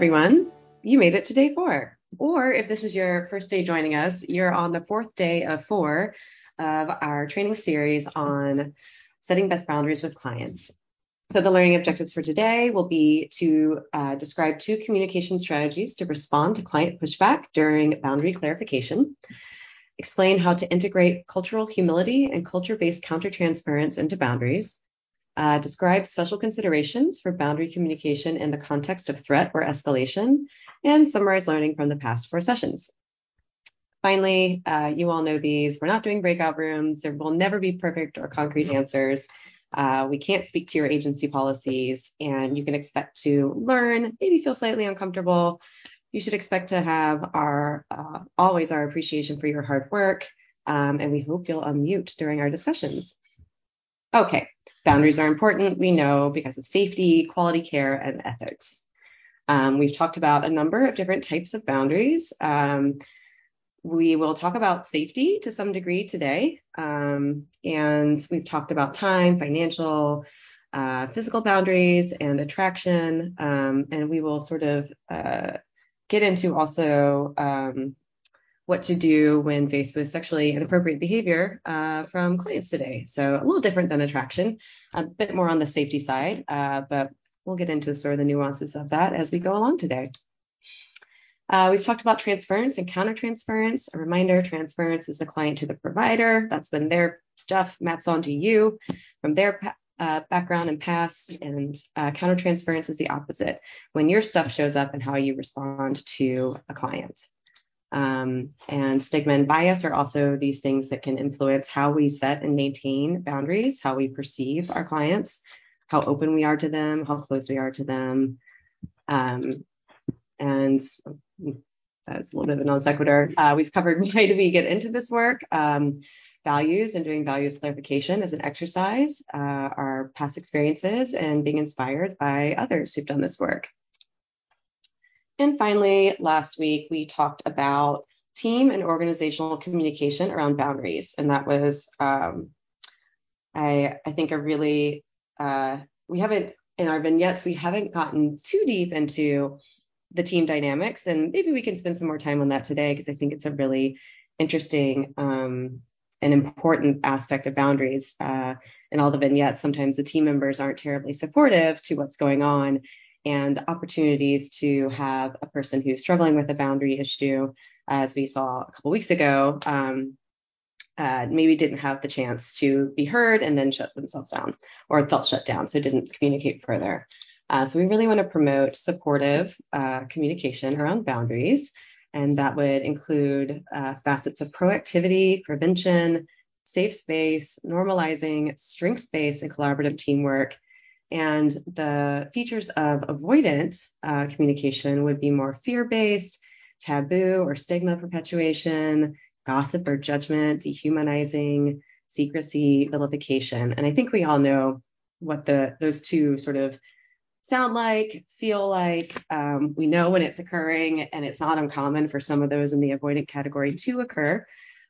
everyone. You made it to day four. Or if this is your first day joining us, you're on the fourth day of four of our training series on setting best boundaries with clients. So the learning objectives for today will be to uh, describe two communication strategies to respond to client pushback during boundary clarification, explain how to integrate cultural humility and culture-based countertransference into boundaries, uh, describe special considerations for boundary communication in the context of threat or escalation, and summarize learning from the past four sessions. Finally, uh, you all know these. We're not doing breakout rooms. There will never be perfect or concrete answers. Uh, we can't speak to your agency policies, and you can expect to learn, maybe feel slightly uncomfortable. You should expect to have our uh, always our appreciation for your hard work, um, and we hope you'll unmute during our discussions. Okay, boundaries are important, we know, because of safety, quality care, and ethics. Um, we've talked about a number of different types of boundaries. Um, we will talk about safety to some degree today. Um, and we've talked about time, financial, uh, physical boundaries, and attraction. Um, and we will sort of uh, get into also um, what to do when faced with sexually inappropriate behavior uh, from clients today. So a little different than attraction, a bit more on the safety side, uh, but we'll get into sort of the nuances of that as we go along today. Uh, we've talked about transference and countertransference. A reminder, transference is the client to the provider. That's when their stuff maps onto you from their uh, background and past. And uh, countertransference is the opposite, when your stuff shows up and how you respond to a client. Um, and stigma and bias are also these things that can influence how we set and maintain boundaries, how we perceive our clients, how open we are to them, how close we are to them. Um, and that's a little bit of a non sequitur. Uh, we've covered why do we get into this work, um, values and doing values clarification as an exercise, uh, our past experiences, and being inspired by others who've done this work. And finally, last week we talked about team and organizational communication around boundaries, and that was, um, I, I think, a really uh, we haven't in our vignettes we haven't gotten too deep into the team dynamics, and maybe we can spend some more time on that today because I think it's a really interesting um, and important aspect of boundaries. Uh, in all the vignettes, sometimes the team members aren't terribly supportive to what's going on, and opportunities to have a person who's struggling with a boundary issue, as we saw a couple weeks ago, um, uh, maybe didn't have the chance to be heard and then shut themselves down or felt shut down, so didn't communicate further. Uh, so we really want to promote supportive uh, communication around boundaries, and that would include uh, facets of proactivity, prevention, safe space, normalizing, strengths-based and collaborative teamwork, and the features of avoidant uh, communication would be more fear based, taboo or stigma perpetuation, gossip or judgment, dehumanizing, secrecy, vilification. And I think we all know what the those two sort of sound like, feel like. Um, we know when it's occurring, and it's not uncommon for some of those in the avoidant category to occur.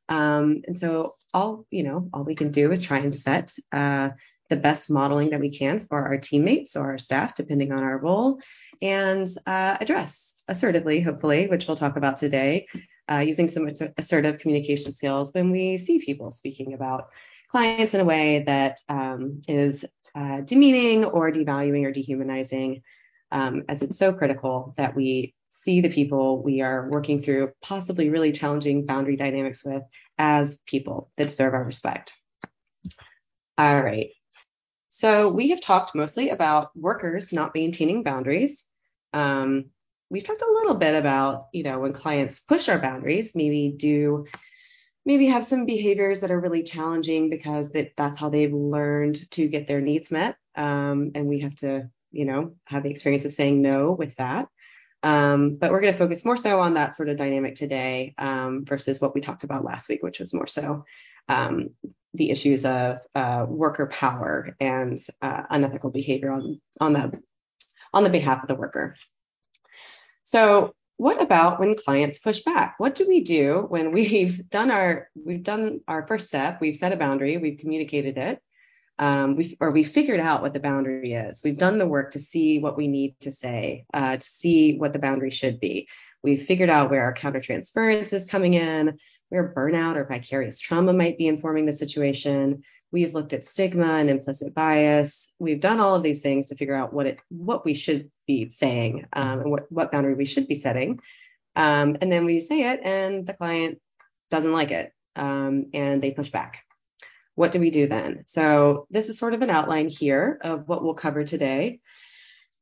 Um, and so all you know, all we can do is try and set uh, the best modeling that we can for our teammates or our staff, depending on our role, and uh, address assertively, hopefully, which we'll talk about today, uh, using some assertive communication skills when we see people speaking about clients in a way that um, is uh, demeaning or devaluing or dehumanizing, um, as it's so critical that we see the people we are working through possibly really challenging boundary dynamics with as people that deserve our respect. All right. So we have talked mostly about workers not maintaining boundaries. Um, we've talked a little bit about, you know, when clients push our boundaries, maybe do maybe have some behaviors that are really challenging because that, that's how they've learned to get their needs met. Um, and we have to, you know, have the experience of saying no with that. Um, but we're going to focus more so on that sort of dynamic today um, versus what we talked about last week, which was more so um, the issues of uh, worker power and uh, unethical behavior on on the on the behalf of the worker. So what about when clients push back? What do we do when we've done our we've done our first step, we've set a boundary, we've communicated it, um, we or we figured out what the boundary is. We've done the work to see what we need to say, uh, to see what the boundary should be. We've figured out where our countertransference is coming in, where burnout or vicarious trauma might be informing the situation. We've looked at stigma and implicit bias. We've done all of these things to figure out what it what we should be saying um, and what, what boundary we should be setting. Um, and then we say it, and the client doesn't like it, um, and they push back. What do we do then? So this is sort of an outline here of what we'll cover today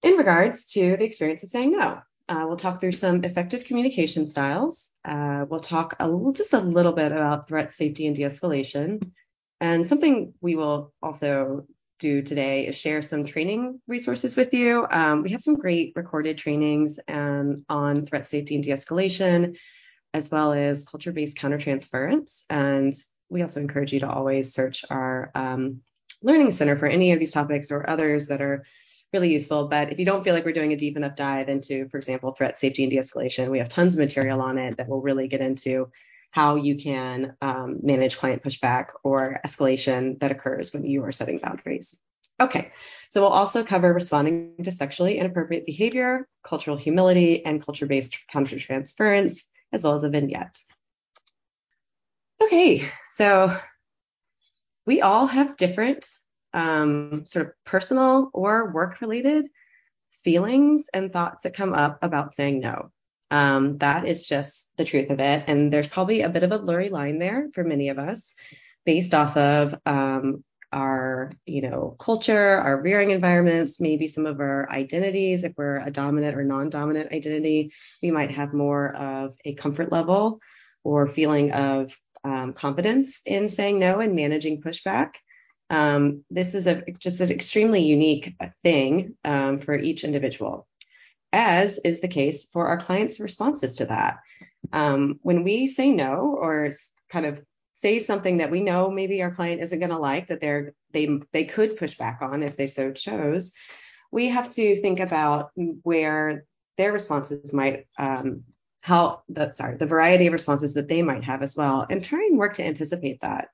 in regards to the experience of saying no. Uh, we'll talk through some effective communication styles. Uh, we'll talk just a little bit about threat safety and de-escalation. And something we will also do today is share some training resources with you. Um, we have some great recorded trainings um, on threat safety and de-escalation, as well as culture-based countertransference. And we also encourage you to always search our um, Learning Center for any of these topics or others that are really useful. But if you don't feel like we're doing a deep enough dive into, for example, threat safety and de-escalation, we have tons of material on it that will really get into how you can um, manage client pushback or escalation that occurs when you are setting boundaries. Okay, so we'll also cover responding to sexually inappropriate behavior, cultural humility, and culture-based countertransference, as well as a vignette. Okay, so we all have different um, sort of personal or work related feelings and thoughts that come up about saying no. Um, that is just the truth of it. And there's probably a bit of a blurry line there for many of us based off of um, our, you know, culture, our rearing environments, maybe some of our identities. If we're a dominant or non-dominant identity, we might have more of a comfort level or feeling of um, confidence in saying no and managing pushback. Um, this is a just an extremely unique thing um, for each individual as is the case for our clients' responses to that. Um, when we say no or kind of say something that we know maybe our client isn't going to like that they're they they could push back on if they so chose, we have to think about where their responses might um, how the sorry the variety of responses that they might have as well, and try and work to anticipate that.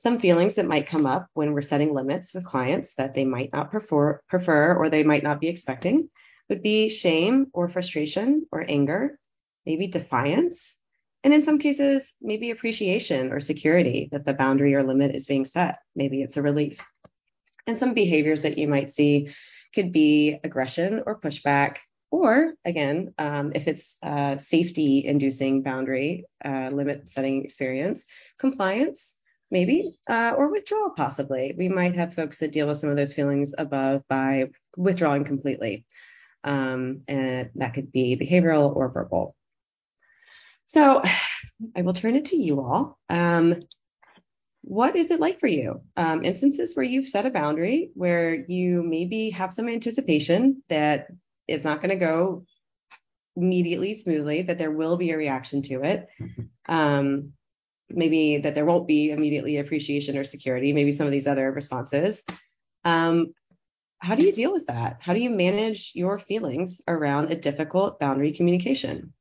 Some feelings that might come up when we're setting limits with clients that they might not prefer, prefer or they might not be expecting would be shame or frustration or anger, maybe defiance, and in some cases, maybe appreciation or security that the boundary or limit is being set. Maybe it's a relief. And some behaviors that you might see could be aggression or pushback, or again, um, if it's a safety inducing boundary uh, limit setting experience, compliance, maybe, uh, or withdrawal possibly. We might have folks that deal with some of those feelings above by withdrawing completely. Um, and that could be behavioral or verbal. So I will turn it to you all. Um, what is it like for you? Um, instances where you've set a boundary, where you maybe have some anticipation that it's not going to go immediately smoothly, that there will be a reaction to it. Um, maybe that there won't be immediately appreciation or security, maybe some of these other responses. Um, how do you deal with that? How do you manage your feelings around a difficult boundary communication?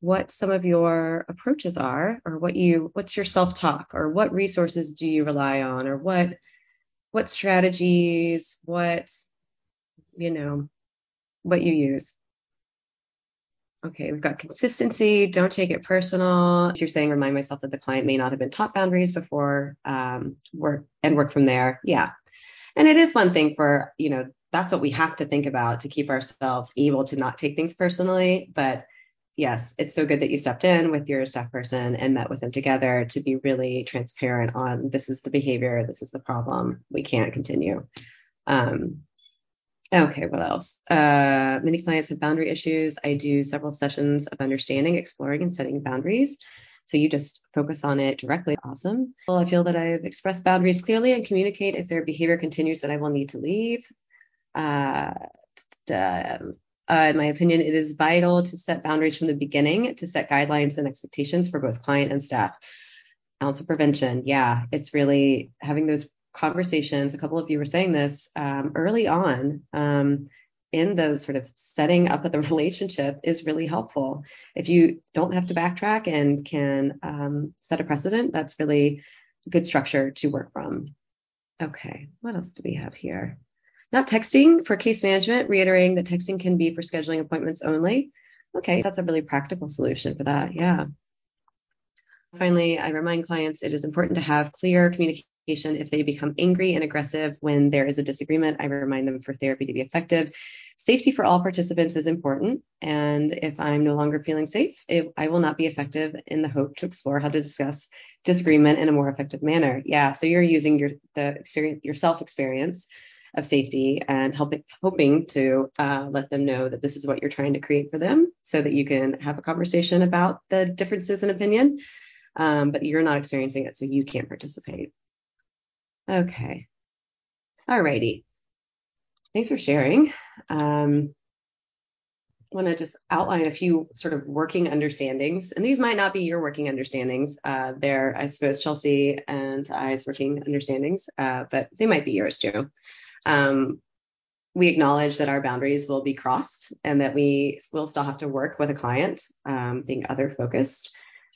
What some of your approaches are, or what you what's your self-talk, or what resources do you rely on, or what what strategies, what you know, what you use. Okay, we've got consistency. Don't take it personal. You're saying remind myself that the client may not have been taught boundaries before, um, work and work from there. Yeah, and it is one thing for, you know, that's what we have to think about to keep ourselves able to not take things personally. But yes, it's so good that you stepped in with your staff person and met with them together to be really transparent on this is the behavior, this is the problem, we can't continue. Um, okay, what else? Uh, many clients have boundary issues. I do several sessions of understanding, exploring, and setting boundaries. So you just focus on it directly. Awesome. Well, I feel that I've expressed boundaries clearly and communicate if their behavior continues that I will need to leave. Uh, uh, in my opinion, it is vital to set boundaries from the beginning to set guidelines and expectations for both client and staff. Ounce of prevention. Yeah, it's really having those conversations. A couple of you were saying this um, early on. Um, in the sort of setting up of the relationship is really helpful. If you don't have to backtrack and can um, set a precedent, that's really good structure to work from. Okay, what else do we have here? Not texting for case management, reiterating that texting can be for scheduling appointments only. Okay, that's a really practical solution for that. Yeah. Finally, I remind clients it is important to have clear communication if they become angry and aggressive when there is a disagreement. I remind them for therapy to be effective. Safety for all participants is important. And if I'm no longer feeling safe, it, I will not be effective in the hope to explore how to discuss disagreement in a more effective manner. Yeah. So you're using your the experience, your self experience of safety and helping hoping to uh, let them know that this is what you're trying to create for them so that you can have a conversation about the differences in opinion um, but you're not experiencing it so you can't participate okay alrighty thanks for sharing um, I want to just outline a few sort of working understandings, and these might not be your working understandings. Uh, they're, I suppose, Chelsea and I's working understandings, uh, but they might be yours too. Um, we acknowledge that our boundaries will be crossed and that we will still have to work with a client, um, being other focused.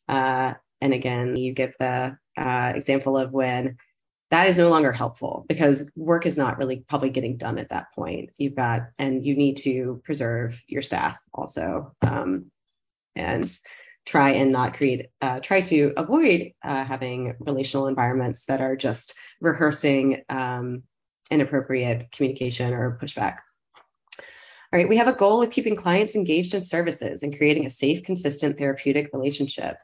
Uh, and again, you give the uh, example of when that is no longer helpful because work is not really probably getting done at that point. You've got, and you need to preserve your staff also. Um, and try and not create, uh, try to avoid uh, having relational environments that are just rehearsing um, inappropriate communication or pushback. All right, we have a goal of keeping clients engaged in services and creating a safe, consistent therapeutic relationship.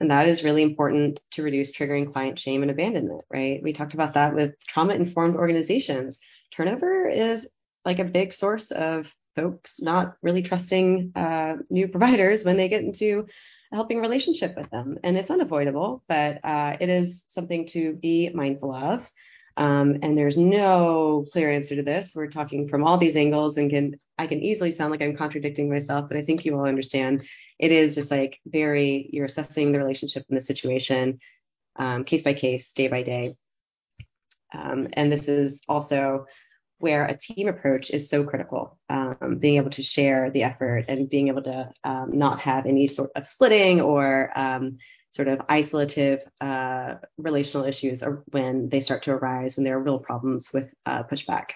And that is really important to reduce triggering client shame and abandonment, right? We talked about that with trauma informed organizations. Turnover is like a big source of folks not really trusting uh, new providers when they get into a helping relationship with them. And it's unavoidable, but uh, it is something to be mindful of. Um, and there's no clear answer to this. We're talking from all these angles and can I can easily sound like I'm contradicting myself, but I think you all understand. It is just like very you're assessing the relationship and the situation um, case by case, day by day. Um, and this is also where a team approach is so critical. Um, being able to share the effort and being able to um, not have any sort of splitting or um, sort of isolative uh, relational issues when they start to arise, when there are real problems with uh, pushback.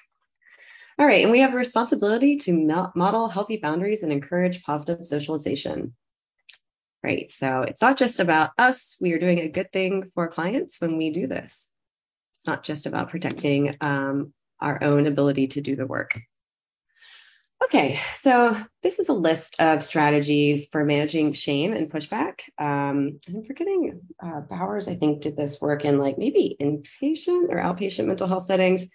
All right, and we have a responsibility to model healthy boundaries and encourage positive socialization. Right, so it's not just about us. We are doing a good thing for clients when we do this. It's not just about protecting um, our own ability to do the work. Okay, so this is a list of strategies for managing shame and pushback. Um, I'm forgetting uh, Bowers, I think, did this work in like maybe inpatient or outpatient mental health settings,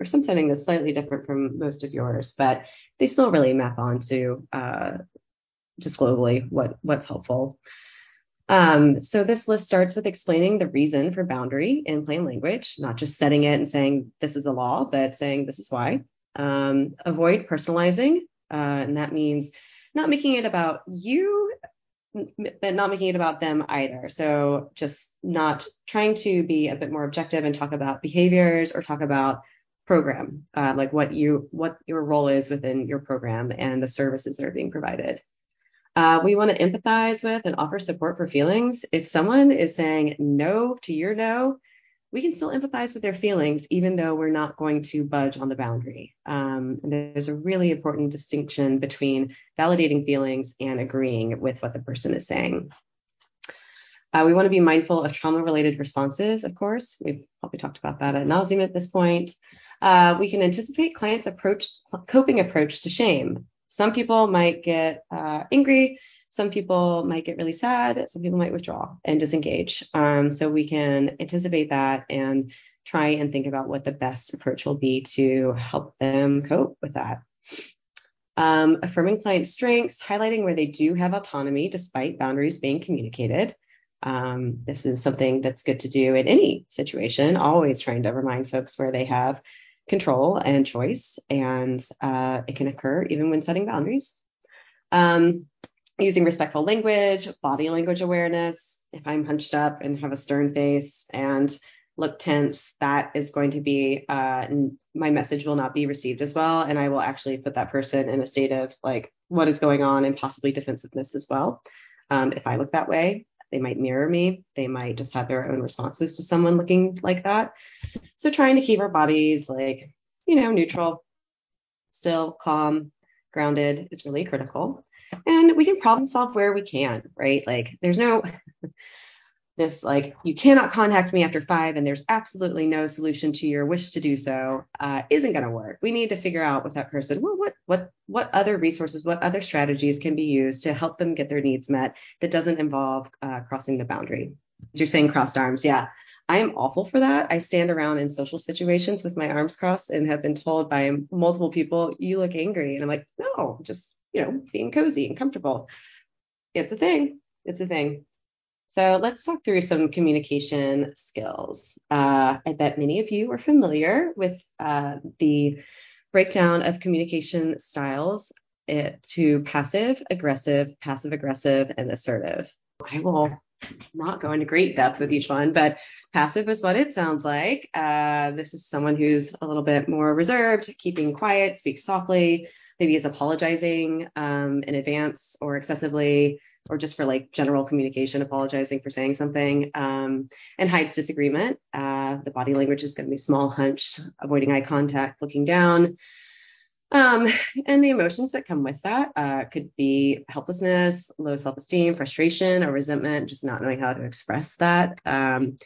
or some setting that's slightly different from most of yours, but they still really map onto uh, just globally what what's helpful. Um, so this list starts with explaining the reason for boundary in plain language, not just setting it and saying this is the law, but saying this is why. Um, avoid personalizing, uh, and that means not making it about you, but not making it about them either. So just not trying to be a bit more objective and talk about behaviors or talk about program, uh, like what you what your role is within your program and the services that are being provided. Uh, we want to empathize with and offer support for feelings. If someone is saying no to your no, we can still empathize with their feelings, even though we're not going to budge on the boundary. Um, there's a really important distinction between validating feelings and agreeing with what the person is saying. Uh, we want to be mindful of trauma related responses, of course. We've probably talked about that at nauseum at this point. Uh, we can anticipate clients' approach, coping approach to shame. Some people might get uh, angry, some people might get really sad. Some people might withdraw and disengage. Um, so we can anticipate that and try and think about what the best approach will be to help them cope with that. Um, affirming client strengths, highlighting where they do have autonomy despite boundaries being communicated. Um, this is something that's good to do in any situation, always trying to remind folks where they have control and choice, and uh, it can occur even when setting boundaries. Um, using respectful language, body language awareness. If I'm hunched up and have a stern face and look tense, that is going to be uh, my message will not be received as well, and I will actually put that person in a state of like what is going on and possibly defensiveness as well. Um, if I look that way, They might mirror me. They might just have their own responses to someone looking like that. So trying to keep our bodies like, you know, neutral, still, calm, grounded is really critical. And we can problem solve where we can, right? Like there's no this like you cannot contact me after five and there's absolutely no solution to your wish to do so uh, isn't going to work. We need to figure out with that person well what what what other resources what other strategies can be used to help them get their needs met that doesn't involve uh, crossing the boundary. You're saying crossed arms yeah. I am awful for that. I stand around in social situations with my arms crossed and have been told by multiple people you look angry. And i'm like no just you know being cozy and comfortable. It's a thing. It's a thing so let's talk through some communication skills. Uh, I bet many of you are familiar with uh, the breakdown of communication styles it, to passive, aggressive, passive aggressive, and assertive. I will not go into great depth with each one, but passive is what it sounds like. Uh, this is someone who's a little bit more reserved, keeping quiet, speaks softly, maybe is apologizing um, in advance or excessively, or just for like general communication, apologizing for saying something, um, and hides disagreement. Uh, the body language is going to be small, hunched, avoiding eye contact, looking down. Um, and the emotions that come with that uh, could be helplessness, low self esteem, frustration, or resentment, just not knowing how to express that. Um,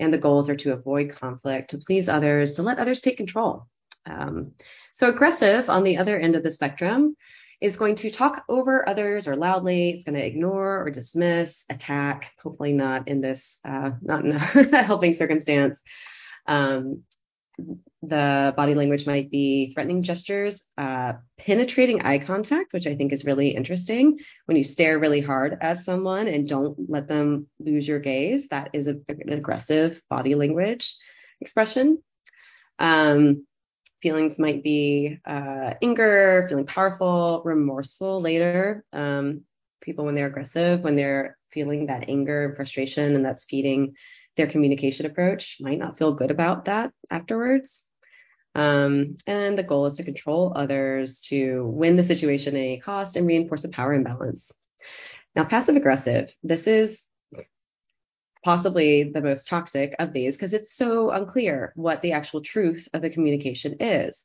and the goals are to avoid conflict, to please others, to let others take control. Um, so, aggressive on the other end of the spectrum is going to talk over others or loudly. It's going to ignore or dismiss, attack, hopefully not in this, uh, not in a helping circumstance. Um, the body language might be threatening gestures, uh, penetrating eye contact, which I think is really interesting. When you stare really hard at someone and don't let them lose your gaze, that is a, an aggressive body language expression. Um, feelings might be uh, anger, feeling powerful, remorseful later. Um, people, when they're aggressive, when they're feeling that anger and frustration, and that's feeding their communication approach, might not feel good about that afterwards. Um, and the goal is to control others, to win the situation at any cost, and reinforce a power imbalance. Now, passive aggressive, this is possibly the most toxic of these because it's so unclear what the actual truth of the communication is.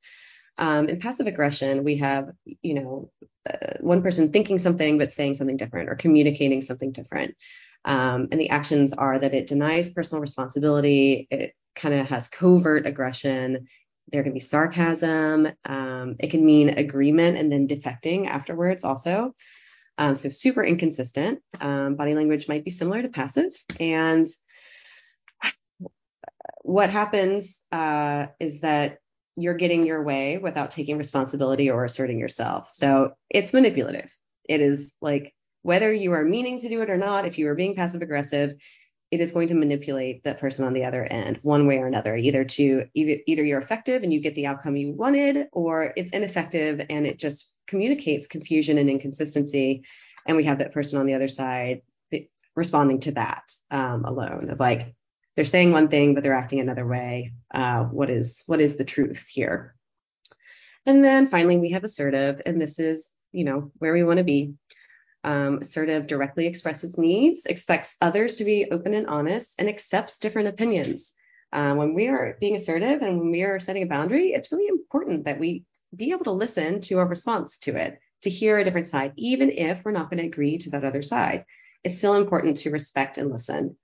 Um, in passive aggression, we have, you know, uh, one person thinking something but saying something different or communicating something different. Um, and the actions are that it denies personal responsibility. It kind of has covert aggression. There can be sarcasm. Um, it can mean agreement and then defecting afterwards also. Um, so super inconsistent. Um, body language might be similar to passive. And what happens uh, is that you're getting your way without taking responsibility or asserting yourself. So it's manipulative. It is like whether you are meaning to do it or not, if you are being passive aggressive, it is going to manipulate the person on the other end one way or another, either to either, either you're effective and you get the outcome you wanted, or it's ineffective and it just communicates confusion and inconsistency. And we have that person on the other side responding to that um, alone of like they're saying one thing but they're acting another way. Uh, what is what is the truth here? And then finally we have assertive, and this is you know where we want to be um, assertive directly expresses needs, expects others to be open and honest, and accepts different opinions. Um, when we are being assertive and when we are setting a boundary, it's really important that we be able to listen to a response to it, to hear a different side, even if we're not going to agree to that other side. It's still important to respect and listen.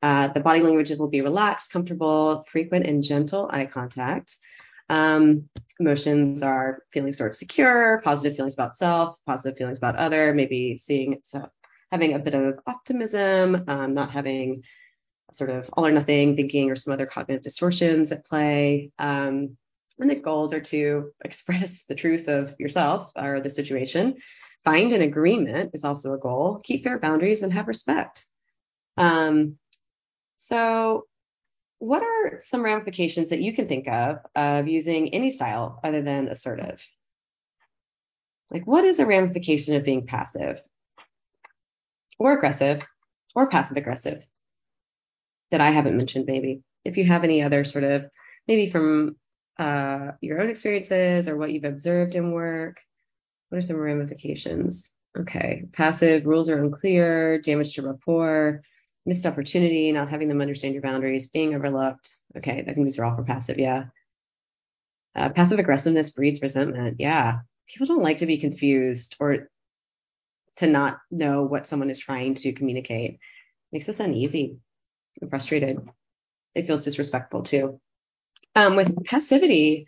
Uh, the body language will be relaxed, comfortable, frequent, and gentle eye contact. Um, emotions are feeling sort of secure, positive feelings about self, positive feelings about other, maybe seeing so having a bit of optimism, um, not having sort of all or nothing thinking or some other cognitive distortions at play. Um, and the goals are to express the truth of yourself or the situation. Find an agreement is also a goal. Keep fair boundaries and have respect. Um, so what are some ramifications that you can think of of using any style other than assertive? Like, what is a ramification of being passive or aggressive or passive aggressive that I haven't mentioned, maybe? If you have any other sort of, maybe from uh, your own experiences or what you've observed in work, what are some ramifications? Okay, passive rules are unclear, damage to rapport, missed opportunity, not having them understand your boundaries, being overlooked. Okay, I think these are all for passive. Yeah. Uh, passive aggressiveness breeds resentment. Yeah. People don't like to be confused or to not know what someone is trying to communicate. Makes us uneasy and frustrated. It feels disrespectful too. Um, with passivity,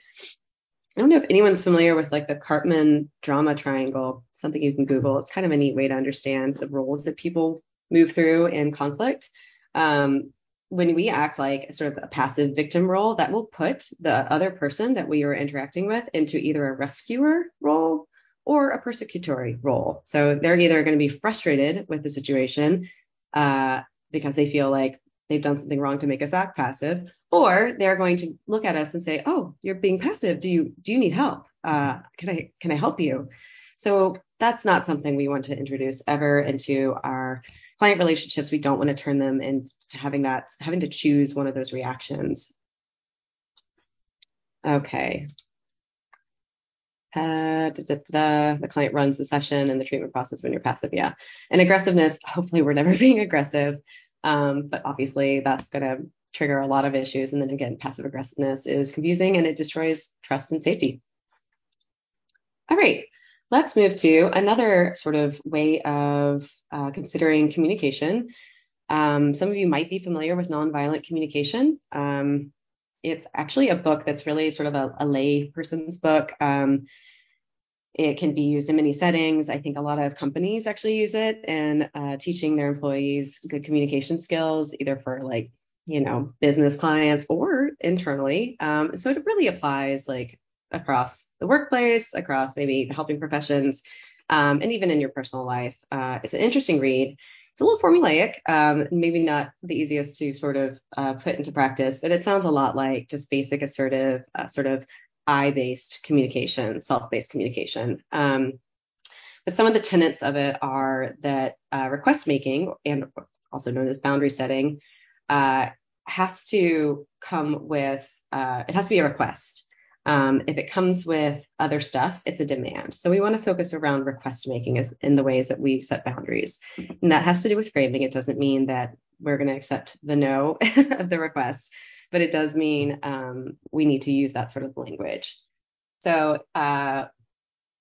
I don't know if anyone's familiar with like the Karpman drama triangle, something you can Google. It's kind of a neat way to understand the roles that people move through in conflict. Um, when we act like sort of a passive victim role, that will put the other person that we are interacting with into either a rescuer role or a persecutory role. So they're either going to be frustrated with the situation uh, because they feel like they've done something wrong to make us act passive, or they're going to look at us and say, "Oh, you're being passive. Do you do you need help? Uh, can I can I help you?" So that's not something we want to introduce ever into our client relationships. We don't want to turn them into having that, having to choose one of those reactions. Okay. Uh, da, da, da, the client runs the session and the treatment process when you're passive. Yeah. And aggressiveness, hopefully we're never being aggressive. Um, but obviously that's going to trigger a lot of issues. And then again, passive aggressiveness is confusing and it destroys trust and safety. All right. Let's move to another sort of way of uh, considering communication. Um, some of you might be familiar with nonviolent communication. Um, it's actually a book that's really sort of a, a lay person's book. Um, it can be used in many settings. I think a lot of companies actually use it in uh, teaching their employees good communication skills, either for like, you know, business clients or internally. Um, so it really applies like across the workplace, across maybe the helping professions, um, and even in your personal life. Uh, it's an interesting read. It's a little formulaic, um, maybe not the easiest to sort of uh, put into practice, but it sounds a lot like just basic assertive, uh, sort of I-based communication, self-based communication. Um, but some of the tenets of it are that uh, request making, and also known as boundary setting, uh, has to come with uh, it has to be a request. Um, if it comes with other stuff, it's a demand. So we want to focus around request making as in the ways that we set boundaries. And that has to do with framing. It doesn't mean that we're going to accept the no of the request, but it does mean um, we need to use that sort of language. So uh,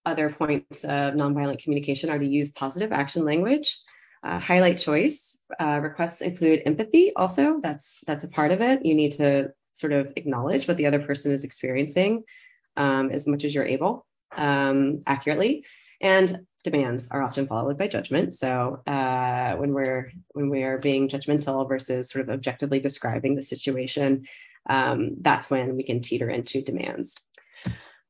other points of nonviolent communication are to use positive action language, uh, highlight choice. Uh, requests include empathy. Also, that's that's a part of it. You need to sort of acknowledge what the other person is experiencing um, as much as you're able um, accurately. And demands are often followed by judgment. So uh, when we're when we are being judgmental versus sort of objectively describing the situation, um, that's when we can teeter into demands.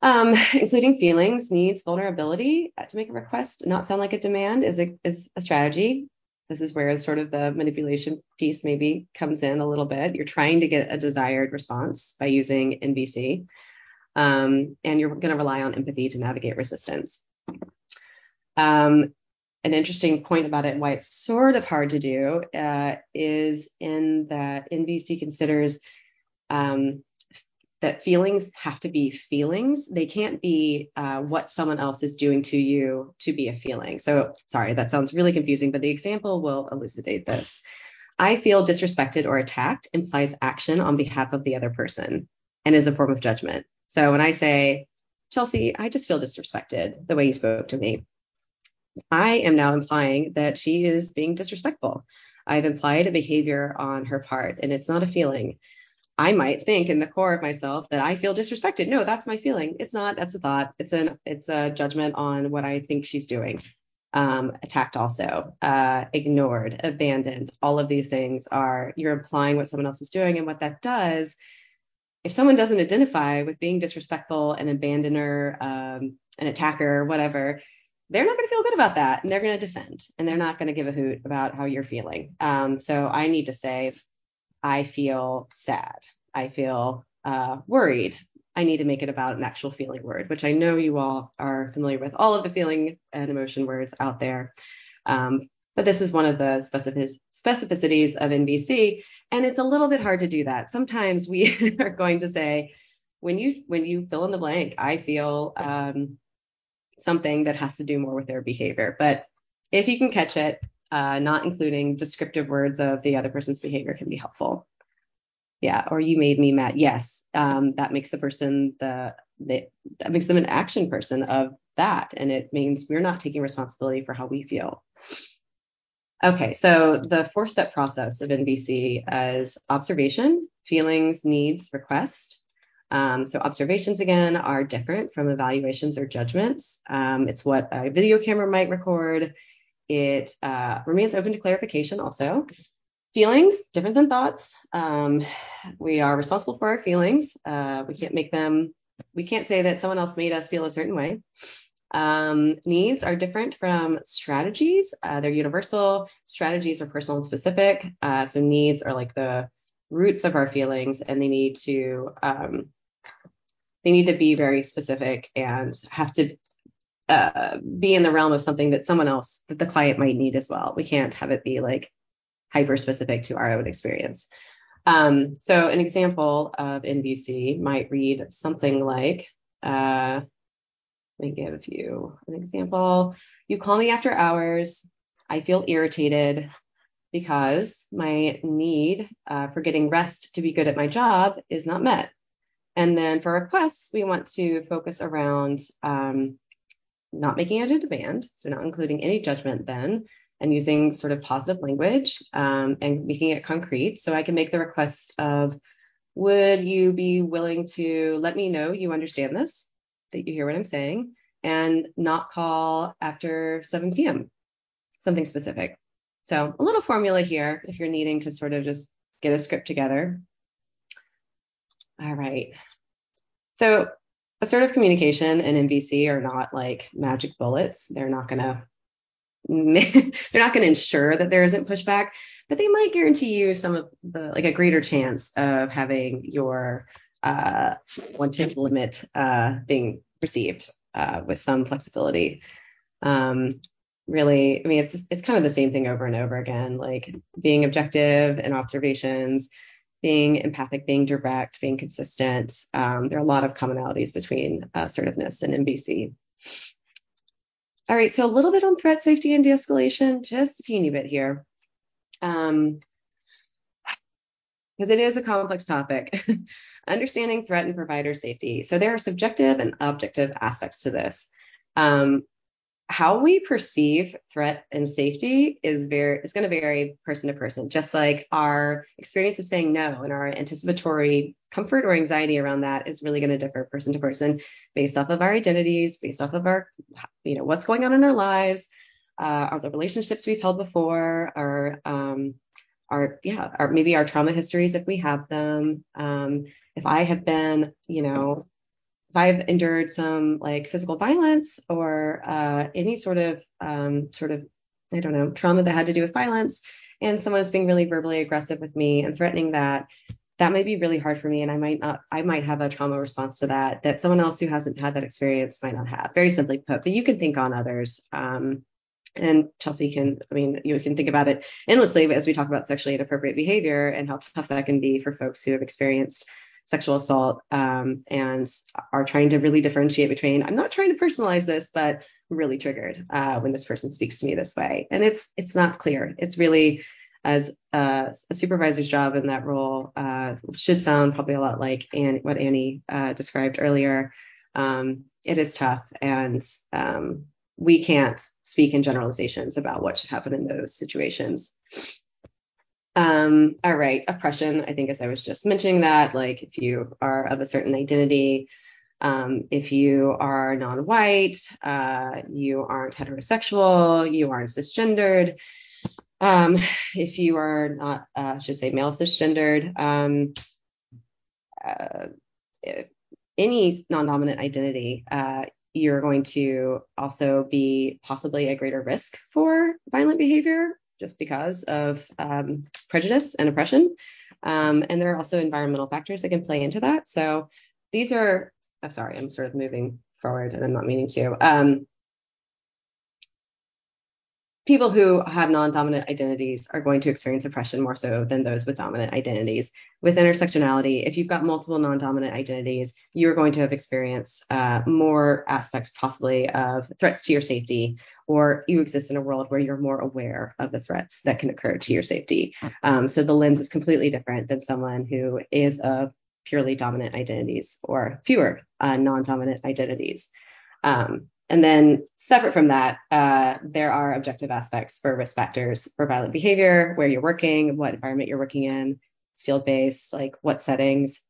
Um, including feelings, needs, vulnerability uh, to make a request not sound like a demand is a, is a strategy this is where sort of the manipulation piece maybe comes in a little bit. You're trying to get a desired response by using NVC, um, and you're going to rely on empathy to navigate resistance. Um, an interesting point about it and why it's sort of hard to do uh, is in that NVC considers um, that feelings have to be feelings. They can't be uh, what someone else is doing to you to be a feeling. So, sorry, that sounds really confusing, but the example will elucidate this. I feel disrespected or attacked implies action on behalf of the other person and is a form of judgment. So, when I say, Chelsea, I just feel disrespected the way you spoke to me, I am now implying that she is being disrespectful. I've implied a behavior on her part, and it's not a feeling. I might think in the core of myself that I feel disrespected. No, that's my feeling. It's not. That's a thought. It's an it's a judgment on what I think she's doing. Um, attacked also, uh, ignored, abandoned. All of these things are you're implying what someone else is doing, and what that does. If someone doesn't identify with being disrespectful, an abandoner, um, an attacker, whatever, they're not going to feel good about that, and they're going to defend, and they're not going to give a hoot about how you're feeling. Um, so I need to say, I feel sad. I feel uh, worried. I need to make it about an actual feeling word, which I know you all are familiar with all of the feeling and emotion words out there. Um, but this is one of the specific, specificities of NVC, and it's a little bit hard to do that. Sometimes we are going to say, when you when you fill in the blank, I feel um, something that has to do more with their behavior. But if you can catch it, uh, not including descriptive words of the other person's behavior can be helpful. Yeah, or you made me mad. Yes, um, that makes the person the, the that makes them an action person of that, and it means we're not taking responsibility for how we feel. Okay, so the four step process of NVC is observation, feelings, needs, request. Um, so observations again are different from evaluations or judgments. Um, it's what a video camera might record. It uh, remains open to clarification also. Feelings, different than thoughts. Um, we are responsible for our feelings. Uh, we can't make them, we can't say that someone else made us feel a certain way. Um, needs are different from strategies. Uh, they're universal. Strategies are personal and specific. Uh, so needs are like the roots of our feelings, and they need to um, they need to be very specific and have to uh, be in the realm of something that someone else that the client might need as well. We can't have it be like hyper specific to our own experience. Um, so an example of NVC might read something like, uh, let me give you an example. You call me after hours. I feel irritated because my need uh, for getting rest to be good at my job is not met. And then for requests, we want to focus around um, not making it a demand, so not including any judgment then, and using sort of positive language um, and making it concrete. So I can make the request of, would you be willing to let me know you understand this, that you hear what I'm saying, and not call after 7 p.m., something specific. So a little formula here if you're needing to sort of just get a script together. All right. So assertive communication and NVC are not like magic bullets. They're not going to they're not going to ensure that there isn't pushback, but they might guarantee you some of the like a greater chance of having your uh, wanted limit uh, being received uh, with some flexibility. Um, really, I mean, it's it's kind of the same thing over and over again, like being objective in observations, being empathic, being direct, being consistent. Um, there are a lot of commonalities between assertiveness and NVC. All right, so a little bit on threat safety and de-escalation, just a teeny bit here. Um, because it is a complex topic. Understanding threat and provider safety. So there are subjective and objective aspects to this. Um, how we perceive threat and safety is very is going to vary person to person. Just like our experience of saying no and our anticipatory comfort or anxiety around that is really going to differ person to person based off of our identities based off of our you know what's going on in our lives uh, are the relationships we've held before our um, our yeah our maybe our trauma histories if we have them. Um, if i have been you know if I've endured some like physical violence or uh, any sort of um, sort of I don't know trauma that had to do with violence, and someone is being really verbally aggressive with me and threatening that, that might be really hard for me, and I might not I might have a trauma response to that that someone else who hasn't had that experience might not have. Very simply put, but you can think on others. Um, and Chelsea can, I mean, you can think about it endlessly as we talk about sexually inappropriate behavior and how tough that can be for folks who have experienced sexual assault um, and are trying to really differentiate between I'm not trying to personalize this, but I'm really triggered uh, when this person speaks to me this way. And it's it's not clear. It's really as a, a supervisor's job in that role uh, should sound probably a lot like what Annie uh, described earlier. Um, it is tough, and um, we can't speak in generalizations about what should happen in those situations. Um, all right, oppression. I think as I was just mentioning that, like if you are of a certain identity, um, if you are non-white, uh, you aren't heterosexual, you aren't cisgendered. Um, if you are not, uh, I should say, male cisgendered, um, uh, any non-dominant identity, uh, you're going to also be possibly a greater risk for violent behavior just because of um, prejudice and oppression. Um, and there are also environmental factors that can play into that. So these are, oh, sorry, I'm sort of moving forward and I'm not meaning to. Um, people who have non-dominant identities are going to experience oppression more so than those with dominant identities. With intersectionality, if you've got multiple non-dominant identities, you're going to have experienced uh, more aspects possibly of threats to your safety, or you exist in a world where you're more aware of the threats that can occur to your safety. Um, so the lens is completely different than someone who is of purely dominant identities or fewer uh, non-dominant identities. Um, and then separate from that, uh, there are objective aspects for risk factors for violent behavior, where you're working, what environment you're working in. It's field based, like what settings,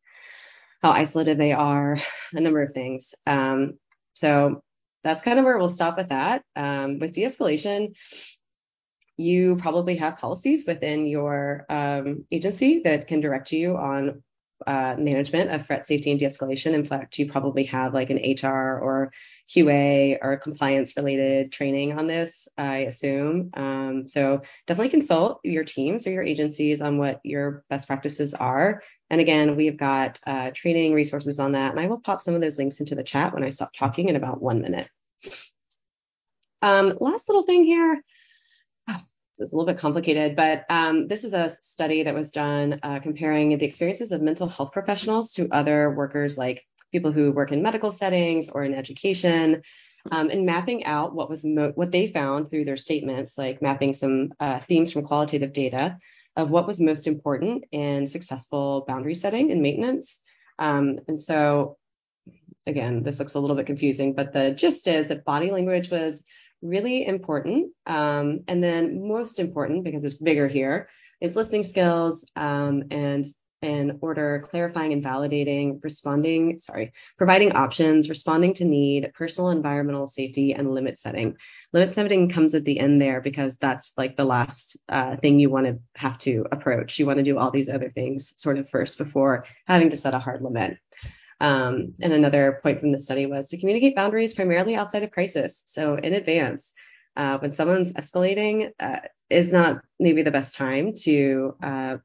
how isolated they are, a number of things. Um, so that's kind of where we'll stop with that. Um, with de-escalation, you probably have policies within your um, agency that can direct you on uh, management of threat safety and de-escalation. In fact, you probably have like an HR or QA or compliance related training on this, I assume. Um, so definitely consult your teams or your agencies on what your best practices are. And again, we've got uh, training resources on that, and I will pop some of those links into the chat when I stop talking in about one minute. Um, last little thing here it's a little bit complicated, but um, this is a study that was done uh, comparing the experiences of mental health professionals to other workers, like people who work in medical settings or in education, um, and mapping out what was mo- what they found through their statements, like mapping some uh, themes from qualitative data of what was most important in successful boundary setting and maintenance. Um, and so, again, this looks a little bit confusing, but the gist is that body language was really important. Um, and then most important, because it's bigger here, is listening skills um, and and order clarifying and validating, responding, sorry, providing options, responding to need, personal environmental safety, and limit setting. Limit setting comes at the end there because that's like the last uh, thing you want to have to approach. You want to do all these other things sort of first before having to set a hard limit. Um, and another point from the study was to communicate boundaries primarily outside of crisis. So in advance, uh, when someone's escalating, uh, is not maybe the best time to uh,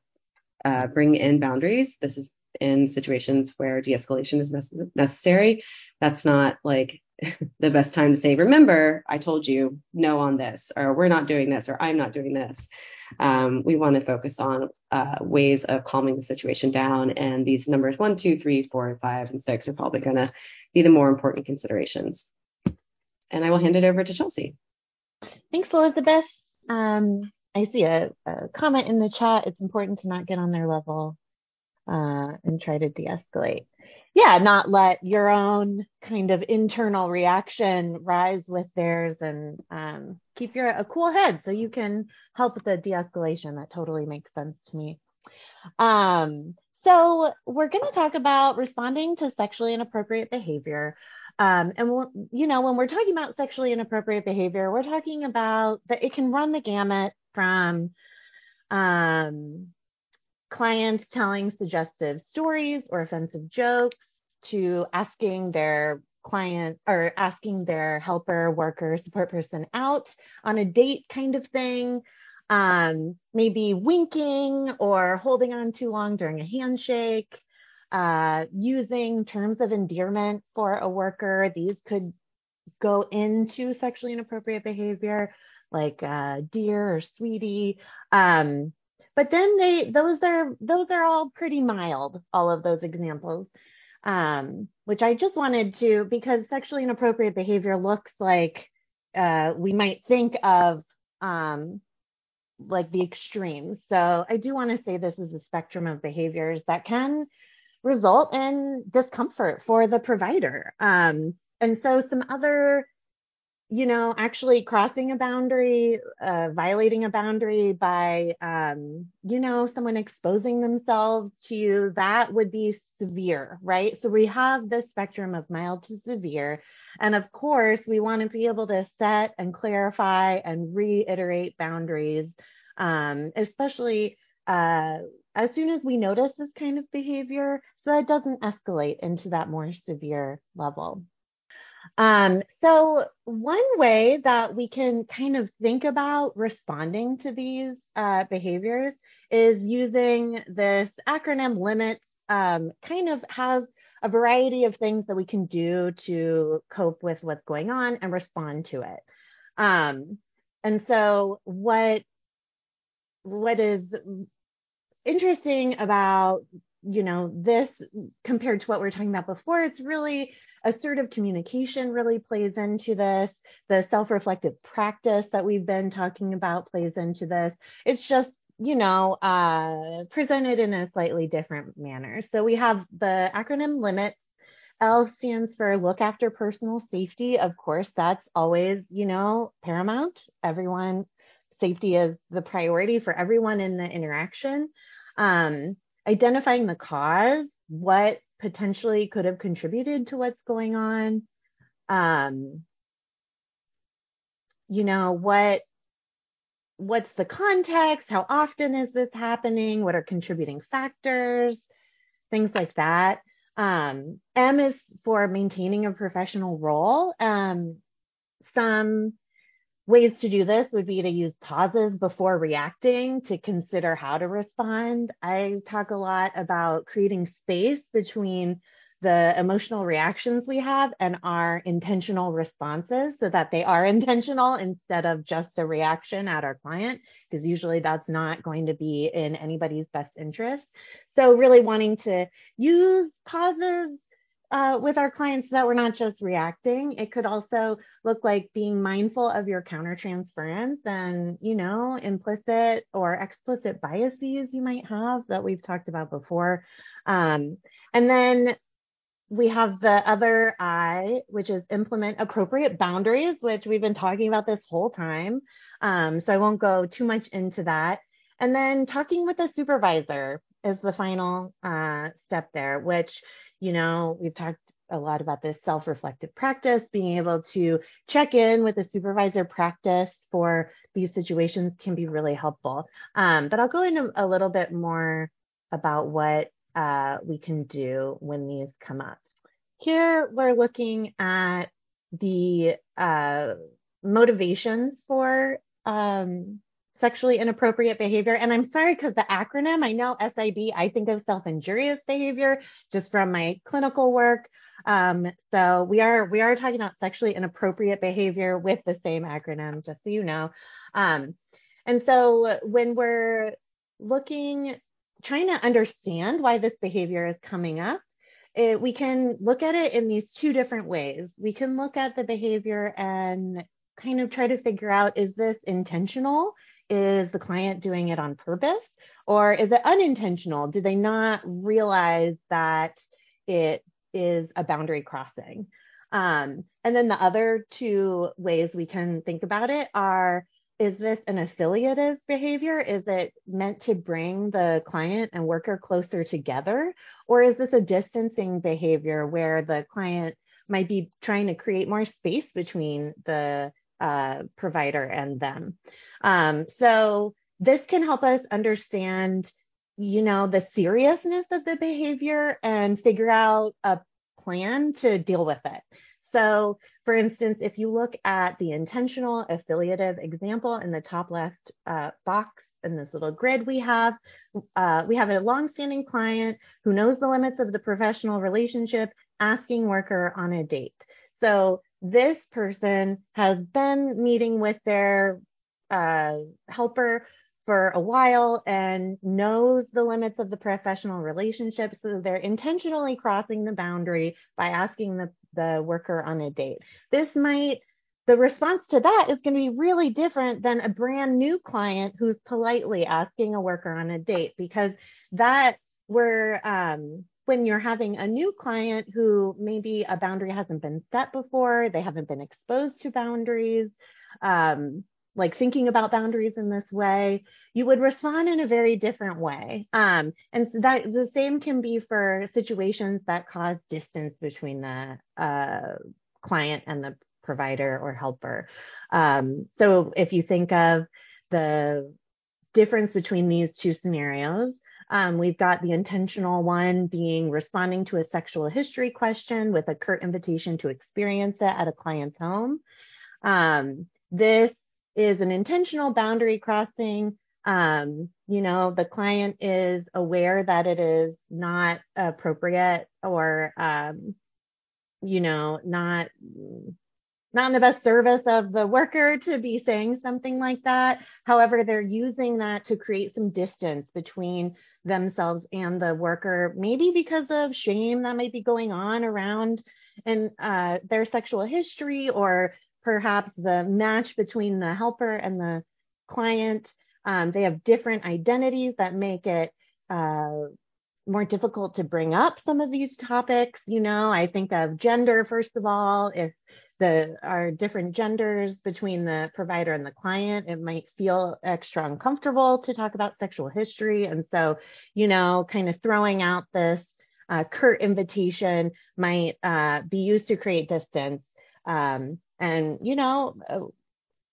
uh bring in boundaries. This is in situations where de-escalation is ne- necessary. That's not like the best time to say, remember, I told you no on this, or we're not doing this, or I'm not doing this. Um, we want to focus on uh, ways of calming the situation down. And these numbers one, two, three, four, five, and six are probably going to be the more important considerations. And I will hand it over to Chelsea. Thanks, Elizabeth. Um, I see a, a, comment in the chat. It's important to not get on their level uh, and try to de escalate yeah, not let your own kind of internal reaction rise with theirs and um, keep your a cool head so you can help with the de-escalation. That totally makes sense to me. Um, so we're going to talk about responding to sexually inappropriate behavior. Um, and we'll, you know, when we're talking about sexually inappropriate behavior, we're talking about that it can run the gamut from um, clients telling suggestive stories or offensive jokes to asking their client or asking their helper, worker, support person out on a date kind of thing, um, maybe winking or holding on too long during a handshake, uh, using terms of endearment for a worker. These could go into sexually inappropriate behavior like uh, dear or sweetie. Um, but then they those are those are all pretty mild all of those examples. Um, which i just wanted to because sexually inappropriate behavior looks like uh, we might think of um, like the extremes so i do want to say this is a spectrum of behaviors that can result in discomfort for the provider. Um, and so some other you know, actually crossing a boundary, uh, violating a boundary by, um, you know, someone exposing themselves to you, that would be severe, right? So we have this spectrum of mild to severe. And of course, we want to be able to set and clarify and reiterate boundaries, um, especially uh, as soon as we notice this kind of behavior so that it doesn't escalate into that more severe level. Um, so one way that we can kind of think about responding to these uh, behaviors is using this acronym LIMIT um, kind of has a variety of things that we can do to cope with what's going on and respond to it. Um, and so what what is interesting about you know this compared to what we are talking about before it's really assertive communication really plays into this the self-reflective practice that we've been talking about plays into this it's just you know uh, presented in a slightly different manner so we have the acronym limit L stands for look after personal safety. Of course, that's always, you know, paramount. Everyone, safety is the priority for everyone in the interaction. Um, identifying the cause, what potentially could have contributed to what's going on. Um, you know, what what's the context? How often is this happening? What are contributing factors? Things like that. Um, M is for maintaining a professional role. Um, some ways to do this would be to use pauses before reacting to consider how to respond. I talk a lot about creating space between the emotional reactions we have and our intentional responses so that they are intentional instead of just a reaction at our client, because usually that's not going to be in anybody's best interest. So, really wanting to use pauses uh, with our clients that we're not just reacting. It could also look like being mindful of your countertransference and, you know, implicit or explicit biases you might have that we've talked about before. Um, and then we have the other I, which is implement appropriate boundaries, which we've been talking about this whole time. Um, so I won't go too much into that. And then talking with a supervisor is the final uh, step there, which, you know, we've talked a lot about this self-reflective practice, being able to check in with a supervisor practice for these situations can be really helpful. Um, but I'll go into a little bit more about what uh, we can do when these come up. Here we're looking at the uh, motivations for um, sexually inappropriate behavior. And I'm sorry because the acronym, I know SIB, I think of self-injurious behavior just from my clinical work. Um, so we are we are talking about sexually inappropriate behavior with the same acronym, just so you know. Um, and so when we're looking trying to understand why this behavior is coming up, it, we can look at it in these two different ways. We can look at the behavior and kind of try to figure out is this intentional? Is the client doing it on purpose? Or is it unintentional? Do they not realize that it is a boundary crossing? Um, and then the other two ways we can think about it are is this an affiliative behavior? Is it meant to bring the client and worker closer together? Or is this a distancing behavior where the client might be trying to create more space between the uh, provider and them? Um, so this can help us understand, you know, the seriousness of the behavior and figure out a plan to deal with it. So for instance, if you look at the intentional affiliative example in the top left uh, box in this little grid we have, uh, we have a longstanding client who knows the limits of the professional relationship asking worker on a date. So this person has been meeting with their uh, helper for a while and knows the limits of the professional relationship. So they're intentionally crossing the boundary by asking the, the worker on a date. This might, the response to that is going to be really different than a brand new client who's politely asking a worker on a date because that we're, um, when you're having a new client who maybe a boundary hasn't been set before, they haven't been exposed to boundaries. Um, like thinking about boundaries in this way, you would respond in a very different way. Um, and that the same can be for situations that cause distance between the uh, client and the provider or helper. Um, so if you think of the difference between these two scenarios, um, we've got the intentional one being responding to a sexual history question with a curt invitation to experience it at a client's home. Um, this is an intentional boundary crossing. Um, you know, the client is aware that it is not appropriate or, um, you know, not not in the best service of the worker to be saying something like that. However, they're using that to create some distance between themselves and the worker, maybe because of shame that might be going on around and uh, their sexual history, or perhaps the match between the helper and the client. Um, they have different identities that make it uh, more difficult to bring up some of these topics. You know, I think of gender, first of all, if the are different genders between the provider and the client it might feel extra uncomfortable to talk about sexual history. And so you know kind of throwing out this uh, curt invitation might uh, be used to create distance. Um, and you know uh,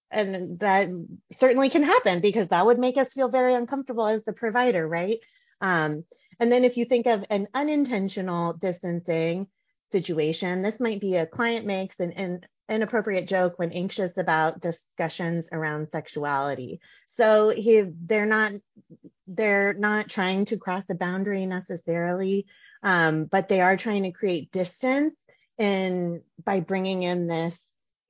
and that certainly can happen because that would make us feel very uncomfortable as the provider right? Um, and then if you think of an unintentional distancing situation. This might be a client makes an, an inappropriate joke when anxious about discussions around sexuality. So he, they're not they're not trying to cross a boundary necessarily, um, but they are trying to create distance and by bringing in this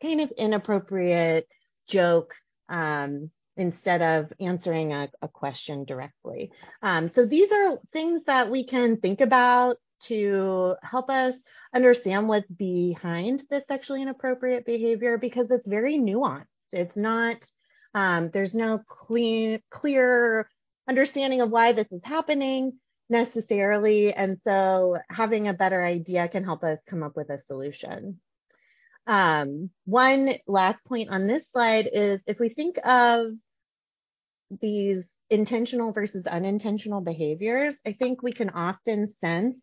kind of inappropriate joke um, instead of answering a, a question directly. Um, so these are things that we can think about to help us understand what's behind this sexually inappropriate behavior because it's very nuanced. It's not, um, there's no clean, clear understanding of why this is happening necessarily. And so having a better idea can help us come up with a solution. Um, one last point on this slide is if we think of these intentional versus unintentional behaviors, I think we can often sense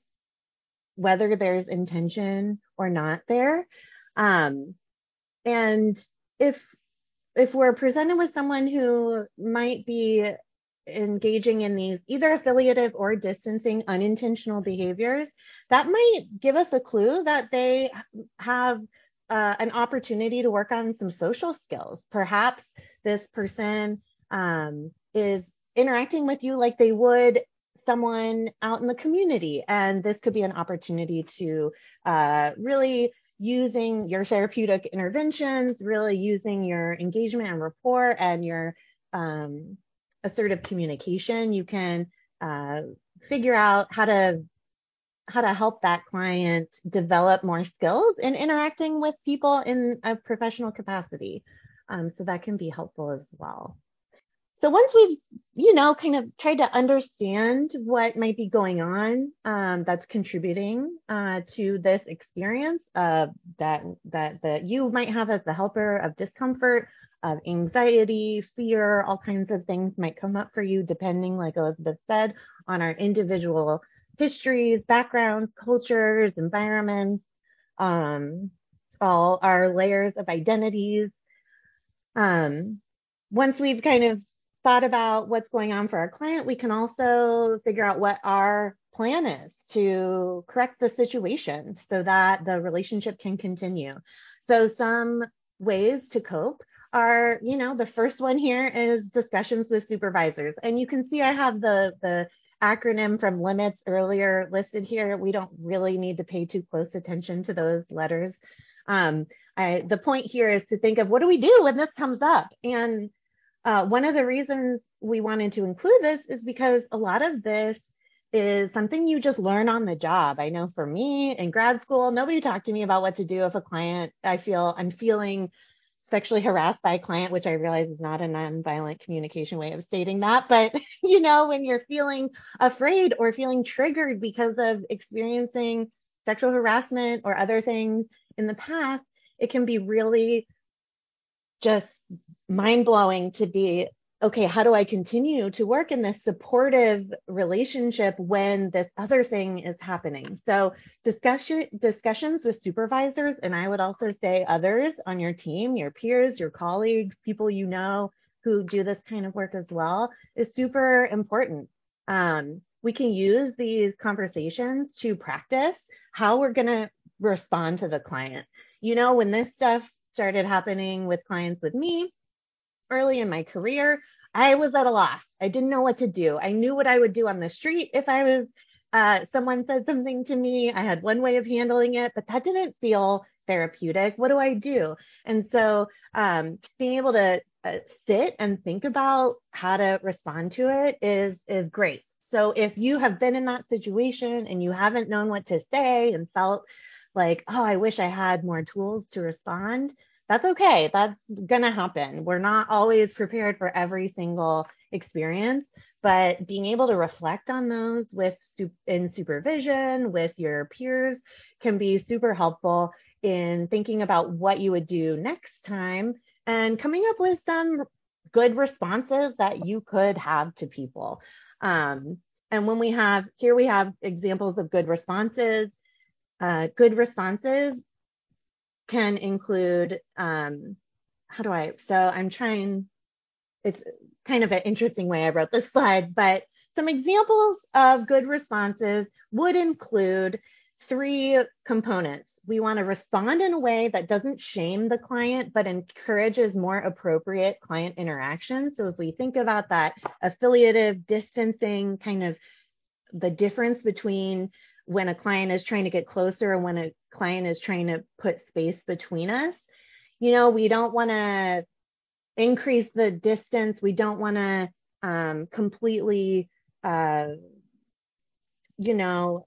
whether there's intention or not there. Um, and if if we're presented with someone who might be engaging in these either affiliative or distancing unintentional behaviors, that might give us a clue that they have uh, an opportunity to work on some social skills. Perhaps this person um, is interacting with you like they would someone out in the community. And this could be an opportunity to uh, really using your therapeutic interventions, really using your engagement and rapport and your um, assertive communication. You can uh, figure out how to how to help that client develop more skills in interacting with people in a professional capacity. Um, so that can be helpful as well so once we've you know kind of tried to understand what might be going on um, that's contributing uh, to this experience uh, that that that you might have as the helper of discomfort of anxiety fear all kinds of things might come up for you depending like elizabeth said on our individual histories backgrounds cultures environments um, all our layers of identities. Um, once we've kind of thought about what's going on for our client, we can also figure out what our plan is to correct the situation so that the relationship can continue. So some ways to cope are, you know, the first one here is discussions with supervisors. And you can see I have the the acronym from limits earlier listed here. We don't really need to pay too close attention to those letters. Um, I, the point here is to think of what do we do when this comes up? And uh, one of the reasons we wanted to include this is because a lot of this is something you just learn on the job. I know for me in grad school, nobody talked to me about what to do if a client, I feel I'm feeling sexually harassed by a client, which I realize is not a nonviolent communication way of stating that. But, you know, when you're feeling afraid or feeling triggered because of experiencing sexual harassment or other things in the past, it can be really just mind blowing to be okay, how do I continue to work in this supportive relationship when this other thing is happening? So discussion discussions with supervisors, and I would also say others on your team, your peers, your colleagues, people you know who do this kind of work as well, is super important. Um, we can use these conversations to practice how we're going to respond to the client. You know, when this stuff started happening with clients with me, early in my career, I was at a loss. I didn't know what to do. I knew what I would do on the street if I was uh, someone said something to me. I had one way of handling it, but that didn't feel therapeutic. What do I do? And so um, being able to uh, sit and think about how to respond to it is is great. So if you have been in that situation and you haven't known what to say and felt like, oh, I wish I had more tools to respond, that's okay. That's going to happen. We're not always prepared for every single experience, but being able to reflect on those with in supervision with your peers can be super helpful in thinking about what you would do next time and coming up with some good responses that you could have to people. Um, and when we have here, we have examples of good responses. Uh, good responses can include, um, how do I, so I'm trying, it's kind of an interesting way I wrote this slide, but some examples of good responses would include three components. We want to respond in a way that doesn't shame the client, but encourages more appropriate client interaction. So if we think about that affiliative distancing kind of the difference between when a client is trying to get closer and when a client is trying to put space between us. You know, we don't want to increase the distance. We don't want to um, completely, uh, you know,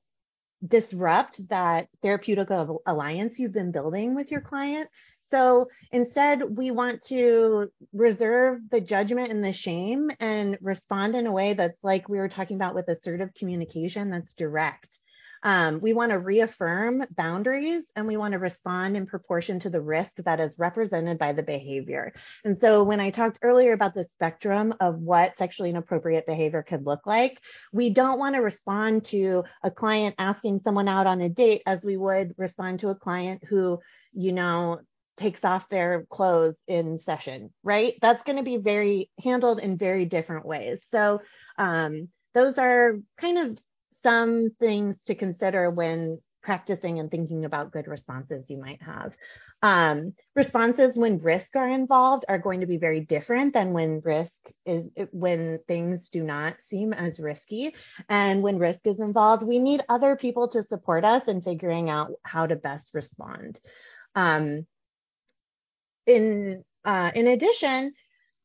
disrupt that therapeutic alliance you've been building with your client. So instead, we want to reserve the judgment and the shame and respond in a way that's like we were talking about with assertive communication that's direct. Um, we want to reaffirm boundaries and we want to respond in proportion to the risk that is represented by the behavior. And so, when I talked earlier about the spectrum of what sexually inappropriate behavior could look like, we don't want to respond to a client asking someone out on a date as we would respond to a client who, you know, takes off their clothes in session, right? That's going to be very handled in very different ways. So, um, those are kind of some things to consider when practicing and thinking about good responses you might have. Um, responses when risk are involved are going to be very different than when risk is when things do not seem as risky. And when risk is involved, we need other people to support us in figuring out how to best respond. Um, in uh, in addition,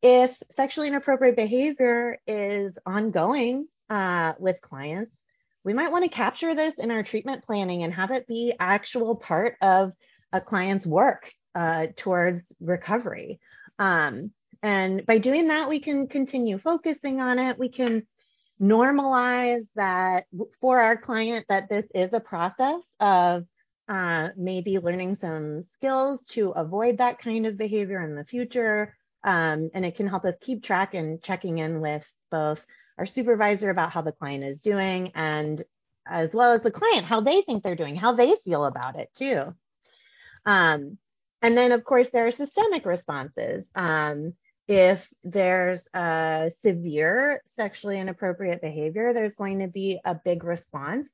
if sexually inappropriate behavior is ongoing uh, with clients, we might want to capture this in our treatment planning and have it be actual part of a client's work uh, towards recovery. Um, and by doing that, we can continue focusing on it. We can normalize that for our client that this is a process of uh, maybe learning some skills to avoid that kind of behavior in the future. Um, and it can help us keep track and checking in with both our supervisor about how the client is doing and as well as the client, how they think they're doing, how they feel about it too. Um, and then, of course, there are systemic responses. Um, if there's a severe sexually inappropriate behavior, there's going to be a big response,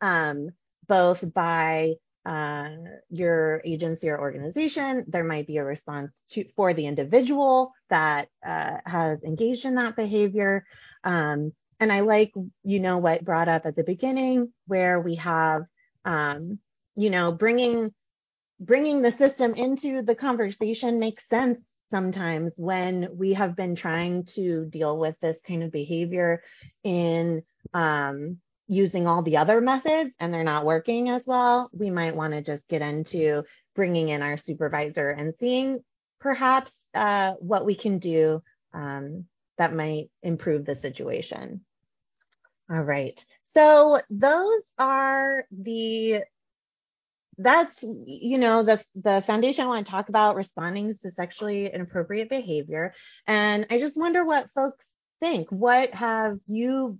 um, both by uh, your agency or organization. There might be a response to, for the individual that uh, has engaged in that behavior. Um, and I like, you know, what brought up at the beginning, where we have, um, you know, bringing bringing the system into the conversation makes sense sometimes when we have been trying to deal with this kind of behavior in um, using all the other methods and they're not working as well. We might want to just get into bringing in our supervisor and seeing perhaps uh, what we can do um, that might improve the situation. All right. So those are the that's you know the the foundation I want to talk about responding to sexually inappropriate behavior and I just wonder what folks think. What have you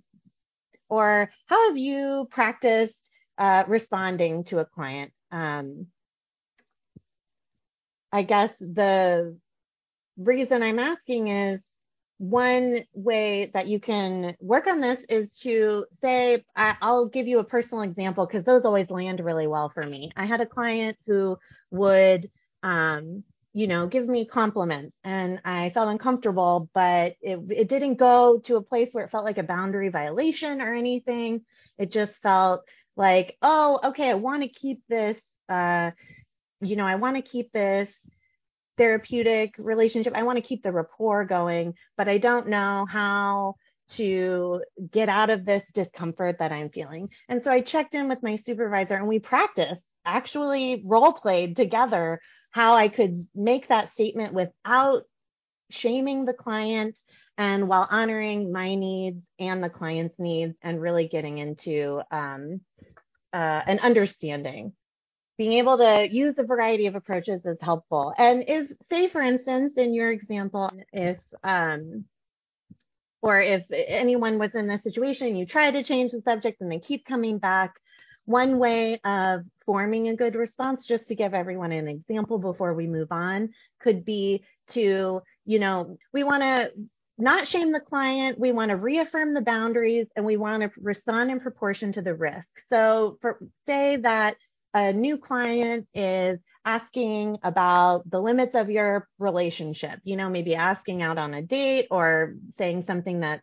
or how have you practiced uh, responding to a client? Um, I guess the reason I'm asking is one way that you can work on this is to say, I, will give you a personal example because those always land really well for me. I had a client who would, um, you know, give me compliments and I felt uncomfortable, but it, it didn't go to a place where it felt like a boundary violation or anything. It just felt like, oh, okay, I want to keep this uh, you know, I want to keep this therapeutic relationship. I want to keep the rapport going, but I don't know how to get out of this discomfort that I'm feeling. And so I checked in with my supervisor and we practiced, actually role played together how I could make that statement without shaming the client and while honoring my needs and the client's needs and really getting into um, uh, an understanding being able to use a variety of approaches is helpful. And if, say, for instance, in your example, if um, or if anyone was in this situation, you try to change the subject and they keep coming back. One way of forming a good response, just to give everyone an example before we move on, could be to, you know, we want to not shame the client. We want to reaffirm the boundaries and we want to respond in proportion to the risk. So, for say that a new client is asking about the limits of your relationship, you know, maybe asking out on a date or saying something that's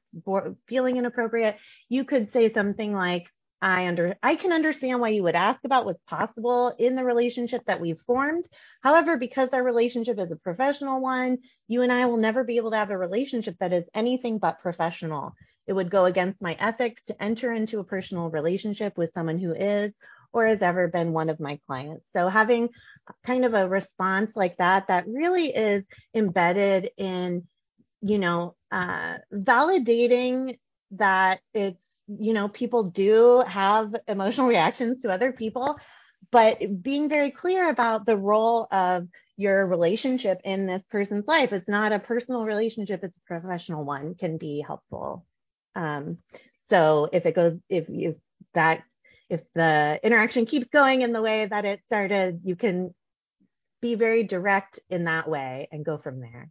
feeling inappropriate, you could say something like, I under I can understand why you would ask about what's possible in the relationship that we've formed. However, because our relationship is a professional one, you and I will never be able to have a relationship that is anything but professional. It would go against my ethics to enter into a personal relationship with someone who is or has ever been one of my clients. So having kind of a response like that, that really is embedded in, you know, uh, validating that it's, you know, people do have emotional reactions to other people, but being very clear about the role of your relationship in this person's life. It's not a personal relationship, it's a professional one can be helpful. Um, so if it goes, if you that if the interaction keeps going in the way that it started, you can be very direct in that way and go from there.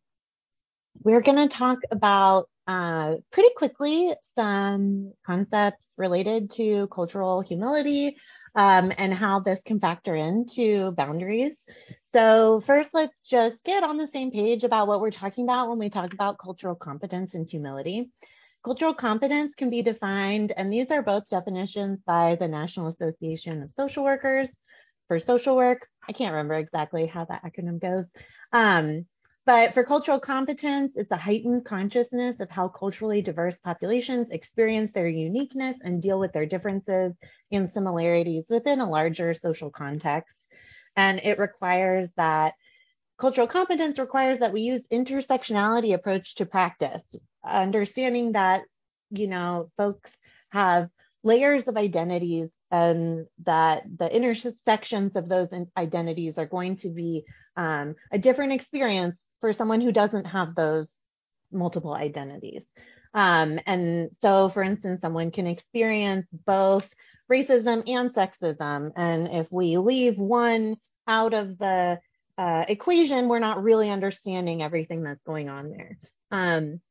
We're going to talk about uh, pretty quickly some concepts related to cultural humility um, and how this can factor into boundaries. So, first, let's just get on the same page about what we're talking about when we talk about cultural competence and humility. Cultural competence can be defined, and these are both definitions by the National Association of Social Workers for social work. I can't remember exactly how that acronym goes. Um, but for cultural competence, it's a heightened consciousness of how culturally diverse populations experience their uniqueness and deal with their differences and similarities within a larger social context. And it requires that cultural competence requires that we use intersectionality approach to practice, understanding that, you know, folks have layers of identities and that the intersections of those identities are going to be um, a different experience for someone who doesn't have those multiple identities. Um, and so, for instance, someone can experience both racism and sexism. And if we leave one out of the uh, equation, we're not really understanding everything that's going on there. Um,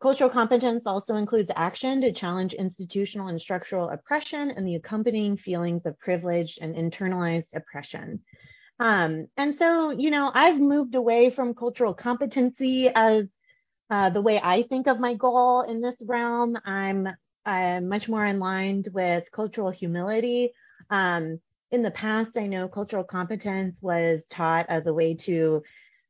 cultural competence also includes action to challenge institutional and structural oppression and the accompanying feelings of privilege and internalized oppression. Um, and so, you know, I've moved away from cultural competency as uh, the way I think of my goal in this realm. I'm, I'm much more aligned with cultural humility. Um, in the past, I know cultural competence was taught as a way to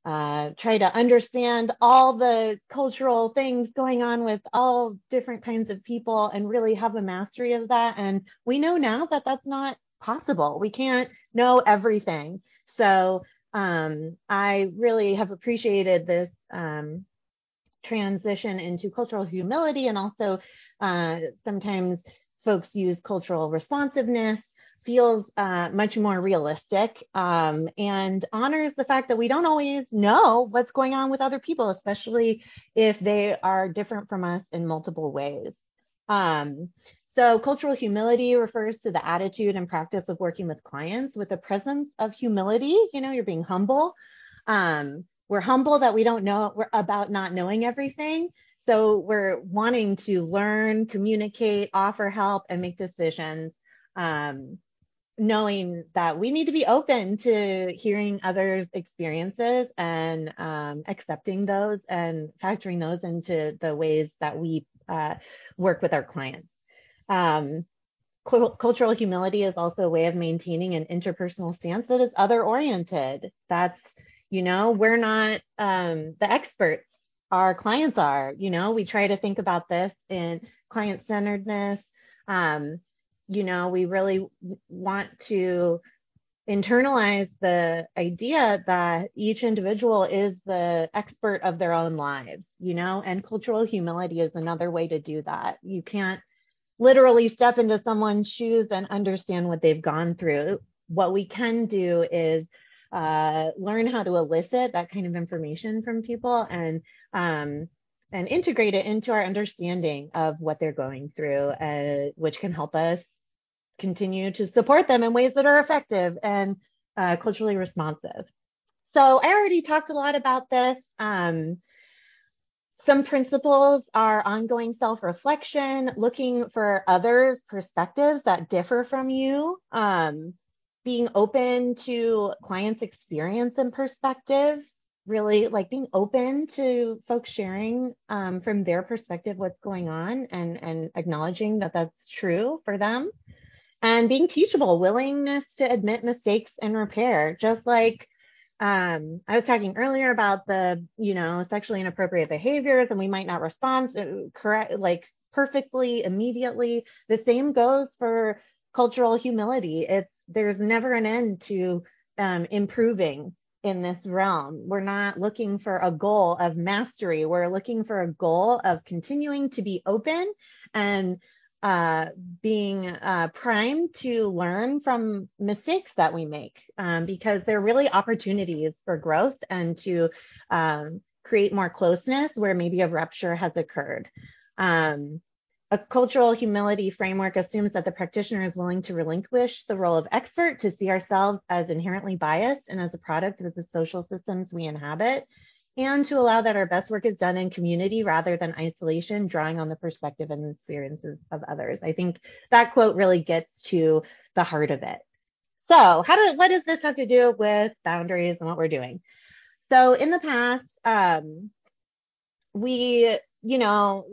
uh, try to understand all the cultural things going on with all different kinds of people and really have a mastery of that. And we know now that that's not possible. We can't know everything. So um, I really have appreciated this um, transition into cultural humility and also uh, sometimes folks use cultural responsiveness feels uh, much more realistic um, and honors the fact that we don't always know what's going on with other people, especially if they are different from us in multiple ways. Um, so, cultural humility refers to the attitude and practice of working with clients with a presence of humility. You know, you're being humble. Um, we're humble that we don't know we're about not knowing everything. So, we're wanting to learn, communicate, offer help, and make decisions um, knowing that we need to be open to hearing others' experiences and um, accepting those and factoring those into the ways that we uh, work with our clients. Um, cultural humility is also a way of maintaining an interpersonal stance that is other oriented. That's, you know, we're not um, the experts, our clients are, you know, we try to think about this in client centeredness. Um, you know, we really want to internalize the idea that each individual is the expert of their own lives, you know, and cultural humility is another way to do that. You can't literally step into someone's shoes and understand what they've gone through. What we can do is uh, learn how to elicit that kind of information from people and um, and integrate it into our understanding of what they're going through, uh, which can help us continue to support them in ways that are effective and uh, culturally responsive. So I already talked a lot about this. Um, some principles are ongoing self reflection, looking for others' perspectives that differ from you, um, being open to clients' experience and perspective, really like being open to folks sharing um, from their perspective what's going on and, and acknowledging that that's true for them. And being teachable, willingness to admit mistakes and repair, just like um, I was talking earlier about the, you know, sexually inappropriate behaviors, and we might not respond uh, correct, like perfectly immediately. The same goes for cultural humility. It's there's never an end to um, improving in this realm. We're not looking for a goal of mastery. We're looking for a goal of continuing to be open and uh, being uh, primed to learn from mistakes that we make um, because they're really opportunities for growth and to um, create more closeness where maybe a rupture has occurred. Um, a cultural humility framework assumes that the practitioner is willing to relinquish the role of expert to see ourselves as inherently biased and as a product of the social systems we inhabit and to allow that our best work is done in community rather than isolation, drawing on the perspective and experiences of others. I think that quote really gets to the heart of it. So, how do what does this have to do with boundaries and what we're doing? So, in the past, um, we, you know,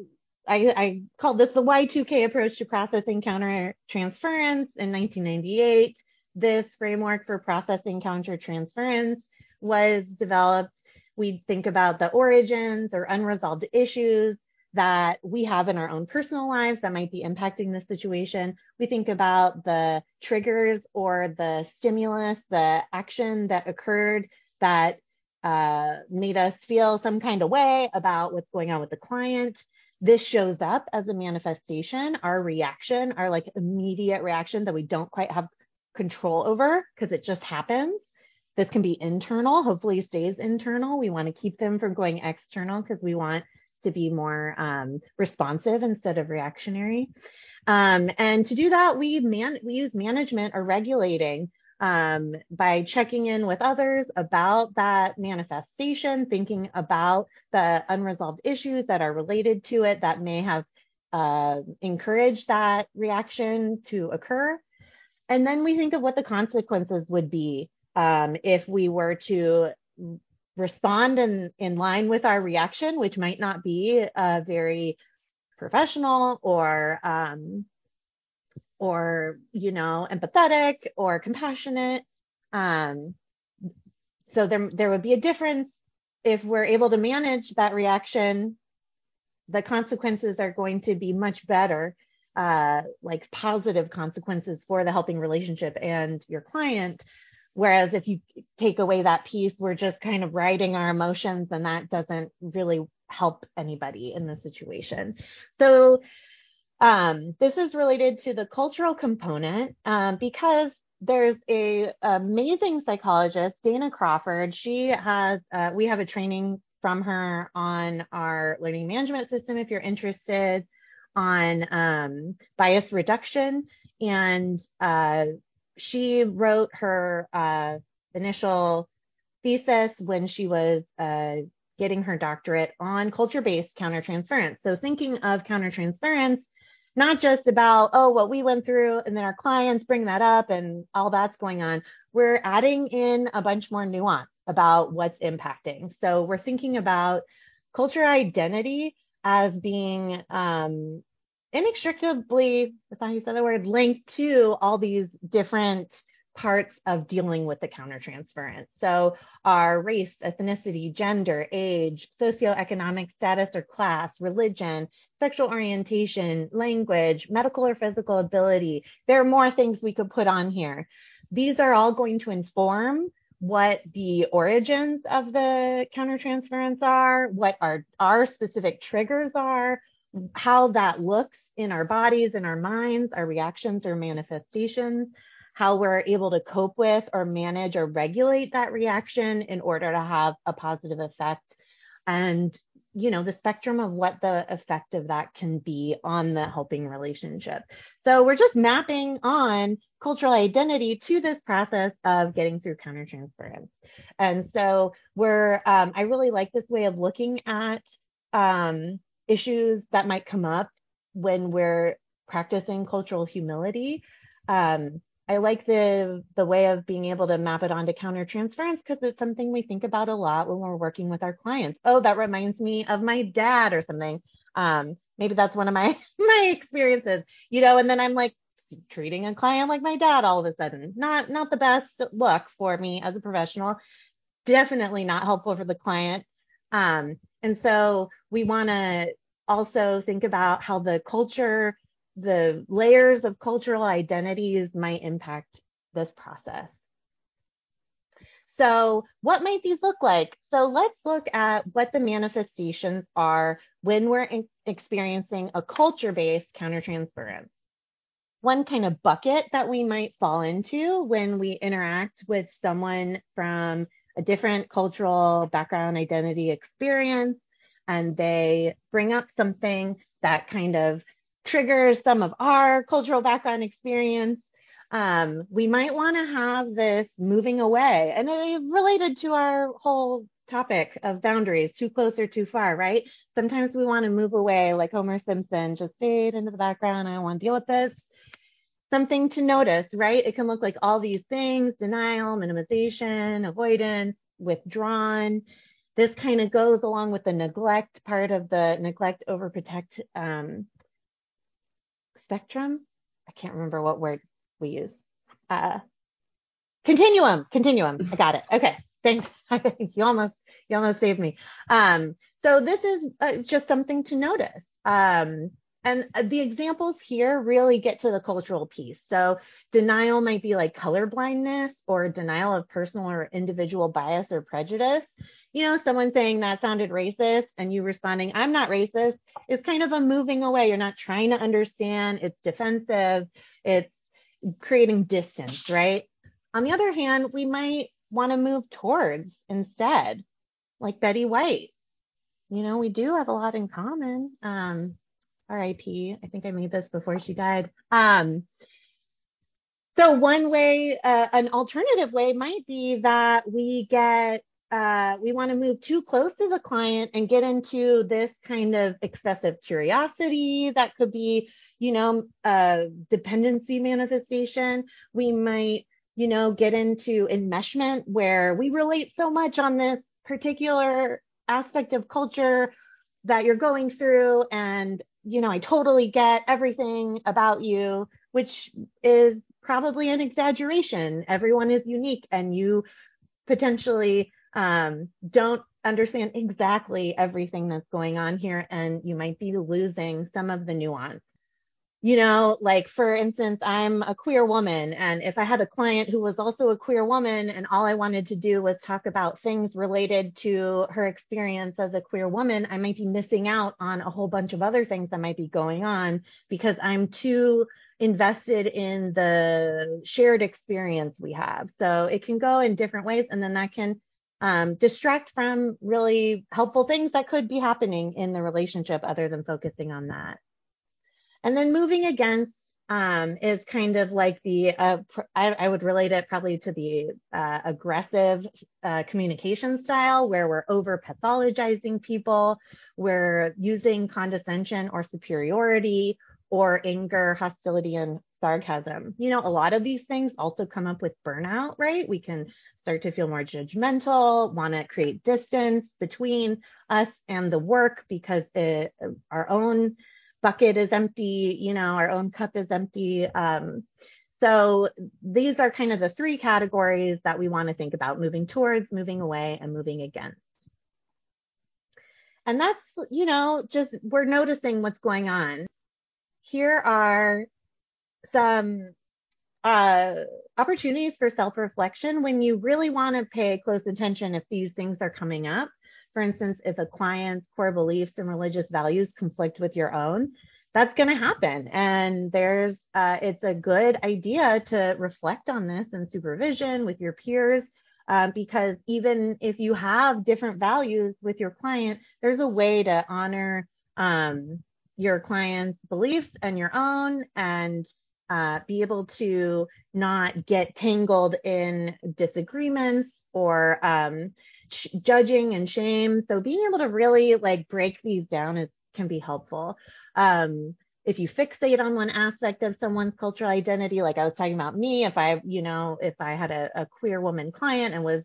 I, I called this the Y2K approach to processing counter transference in 1998. This framework for processing counter transference was developed we think about the origins or unresolved issues that we have in our own personal lives that might be impacting the situation. We think about the triggers or the stimulus, the action that occurred that uh, made us feel some kind of way about what's going on with the client. This shows up as a manifestation, our reaction, our like immediate reaction that we don't quite have control over because it just happens. This can be internal, hopefully stays internal. We want to keep them from going external because we want to be more um, responsive instead of reactionary. Um, and to do that, we man we use management or regulating um, by checking in with others about that manifestation, thinking about the unresolved issues that are related to it that may have uh, encouraged that reaction to occur. And then we think of what the consequences would be um, if we were to respond in, in line with our reaction, which might not be uh, very professional or um, or you know empathetic or compassionate. Um, so there there would be a difference if we're able to manage that reaction. The consequences are going to be much better, uh, like positive consequences for the helping relationship and your client Whereas if you take away that piece, we're just kind of riding our emotions, and that doesn't really help anybody in the situation. So um, this is related to the cultural component um, because there's a amazing psychologist, Dana Crawford. She has uh, we have a training from her on our learning management system if you're interested on um, bias reduction and uh, she wrote her uh, initial thesis when she was uh, getting her doctorate on culture-based countertransference. So thinking of countertransference, not just about, oh, what we went through and then our clients bring that up and all that's going on. We're adding in a bunch more nuance about what's impacting. So we're thinking about culture identity as being um, inextricably, that's how you said the word, linked to all these different parts of dealing with the countertransference. So our race, ethnicity, gender, age, socioeconomic status or class, religion, sexual orientation, language, medical or physical ability. There are more things we could put on here. These are all going to inform what the origins of the countertransference are, what our, our specific triggers are, how that looks in our bodies and our minds, our reactions or manifestations, how we're able to cope with or manage or regulate that reaction in order to have a positive effect. And you know the spectrum of what the effect of that can be on the helping relationship. So we're just mapping on cultural identity to this process of getting through countertransference. And so we're um, i really like this way of looking at um, issues that might come up when we're practicing cultural humility um, I like the the way of being able to map it onto countertransference because it's something we think about a lot when we're working with our clients. Oh, that reminds me of my dad or something. Um, maybe that's one of my my experiences, you know. And then I'm like treating a client like my dad all of a sudden. Not not the best look for me as a professional. Definitely not helpful for the client. Um, and so we want to also think about how the culture the layers of cultural identities might impact this process. So what might these look like? So let's look at what the manifestations are when we're experiencing a culture-based countertransference. One kind of bucket that we might fall into when we interact with someone from a different cultural background, identity, experience, and they bring up something that kind of triggers some of our cultural background experience. Um, we might want to have this moving away, and it related to our whole topic of boundaries, too close or too far, right? Sometimes we want to move away, like Homer Simpson, just fade into the background. I don't want to deal with this. Something to notice, right? It can look like all these things denial, minimization, avoidance, withdrawn. This kind of goes along with the neglect part of the neglect, overprotect um, spectrum. I can't remember what word we use. Uh, continuum, continuum. I got it. Okay, thanks. you almost you almost saved me. Um, so this is uh, just something to notice. Um, and the examples here really get to the cultural piece. So denial might be like color blindness or denial of personal or individual bias or prejudice you know, someone saying that sounded racist and you responding, I'm not racist, is kind of a moving away. You're not trying to understand. It's defensive. It's creating distance, right? On the other hand, we might want to move towards instead, like Betty White. You know, we do have a lot in common. Um, RIP. I think I made this before she died. Um, so one way, uh, an alternative way might be that we get uh, we want to move too close to the client and get into this kind of excessive curiosity that could be, you know, dependency manifestation. We might, you know, get into enmeshment where we relate so much on this particular aspect of culture that you're going through and you know i totally get everything about you which is probably an exaggeration. Everyone is unique and you potentially um, don't understand exactly everything that's going on here and you might be losing some of the nuance you know like for instance i'm a queer woman and if i had a client who was also a queer woman and all i wanted to do was talk about things related to her experience as a queer woman i might be missing out on a whole bunch of other things that might be going on because i'm too invested in the shared experience we have so it can go in different ways and then that can um, distract from really helpful things that could be happening in the relationship other than focusing on that. And then moving against um, is kind of like the, uh, I, I, would relate it probably to the uh, aggressive uh, communication style where we're over pathologizing people, we're using condescension or superiority or anger, hostility, and sarcasm. You know, a lot of these things also come up with burnout, right? We can start to feel more judgmental, want to create distance between us and the work because it, our own bucket is empty, you know, our own cup is empty. Um, so these are kind of the three categories that we want to think about moving towards, moving away, and moving against. And that's, you know, just we're noticing what's going on. Here are some uh, opportunities for self reflection when you really want to pay close attention if these things are coming up. For instance, if a client's core beliefs and religious values conflict with your own, that's going to happen. And there's, uh, it's a good idea to reflect on this in supervision with your peers. Uh, because even if you have different values with your client, there's a way to honor um, your client's beliefs and your own and uh, be able to not get tangled in disagreements or um, judging and shame. So being able to really like break these down is can be helpful. Um, if you fixate on one aspect of someone's cultural identity, like I was talking about me, if I, you know, if I had a, a queer woman client and was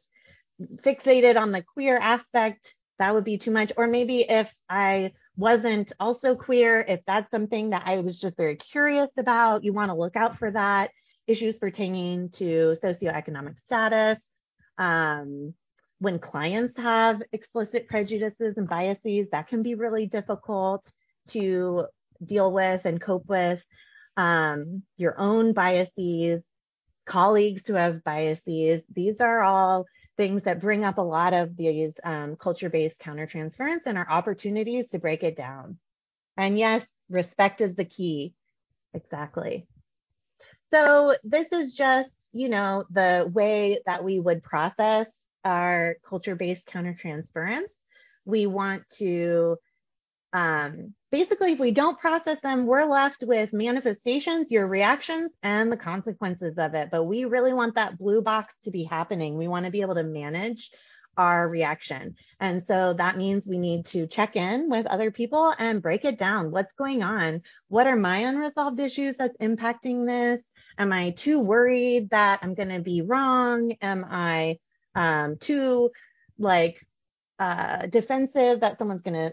fixated on the queer aspect, that would be too much. Or maybe if I wasn't also queer, if that's something that I was just very curious about, you want to look out for that. Issues pertaining to socioeconomic status. Um, when clients have explicit prejudices and biases, that can be really difficult to deal with and cope with. Um, your own biases, colleagues who have biases, these are all things that bring up a lot of these um, culture-based countertransference and our opportunities to break it down. And yes, respect is the key. Exactly. So this is just, you know, the way that we would process our culture-based countertransference. We want to um, basically, if we don't process them, we're left with manifestations, your reactions, and the consequences of it. But we really want that blue box to be happening. We want to be able to manage our reaction. And so that means we need to check in with other people and break it down. What's going on? What are my unresolved issues that's impacting this? Am I too worried that I'm going to be wrong? Am I um, too like uh, defensive that someone's to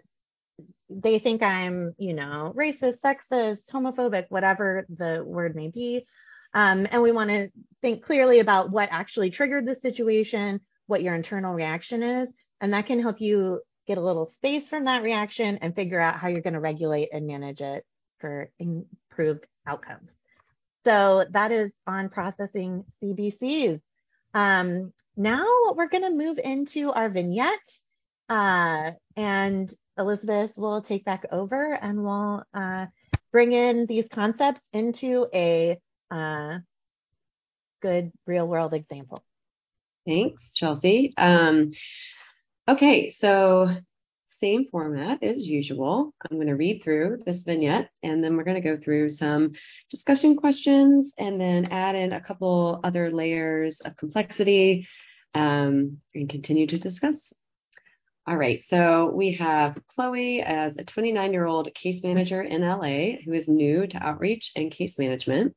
they think I'm, you know, racist, sexist, homophobic, whatever the word may be. Um, and we want to think clearly about what actually triggered the situation, what your internal reaction is, and that can help you get a little space from that reaction and figure out how you're going to regulate and manage it for improved outcomes. So that is on processing CBCs. Um, now we're going to move into our vignette. Uh, and Elizabeth will take back over and we'll uh, bring in these concepts into a uh, good real world example. Thanks, Chelsea. Um, okay, so same format as usual. I'm going to read through this vignette and then we're going to go through some discussion questions and then add in a couple other layers of complexity um, and continue to discuss all right, so we have Chloe as a 29 year old case manager in LA who is new to outreach and case management.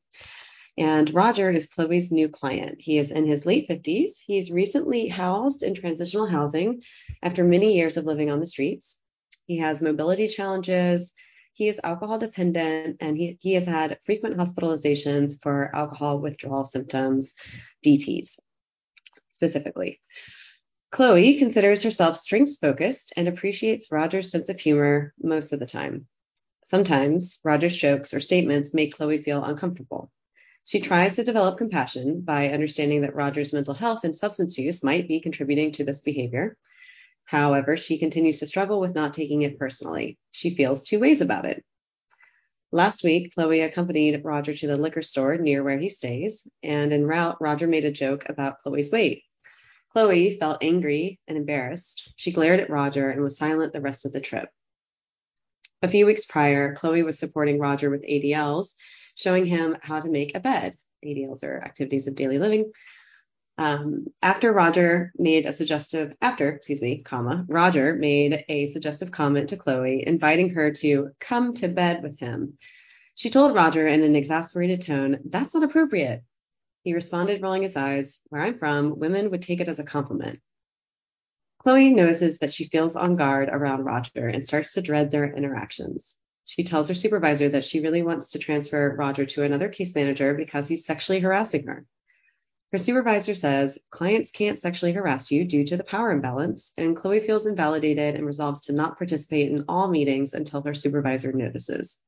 And Roger is Chloe's new client. He is in his late 50s. He's recently housed in transitional housing after many years of living on the streets. He has mobility challenges. He is alcohol dependent and he, he has had frequent hospitalizations for alcohol withdrawal symptoms, DTs specifically. Chloe considers herself strengths focused and appreciates Roger's sense of humor most of the time. Sometimes Roger's jokes or statements make Chloe feel uncomfortable. She tries to develop compassion by understanding that Roger's mental health and substance use might be contributing to this behavior. However, she continues to struggle with not taking it personally. She feels two ways about it. Last week, Chloe accompanied Roger to the liquor store near where he stays, and en route, Roger made a joke about Chloe's weight. Chloe felt angry and embarrassed. She glared at Roger and was silent the rest of the trip. A few weeks prior, Chloe was supporting Roger with ADLs, showing him how to make a bed. ADLs are activities of daily living. Um, after Roger made a suggestive, after, excuse me, comma, Roger made a suggestive comment to Chloe, inviting her to come to bed with him. She told Roger in an exasperated tone, that's not appropriate. He responded, rolling his eyes. Where I'm from, women would take it as a compliment. Chloe notices that she feels on guard around Roger and starts to dread their interactions. She tells her supervisor that she really wants to transfer Roger to another case manager because he's sexually harassing her. Her supervisor says clients can't sexually harass you due to the power imbalance, and Chloe feels invalidated and resolves to not participate in all meetings until her supervisor notices.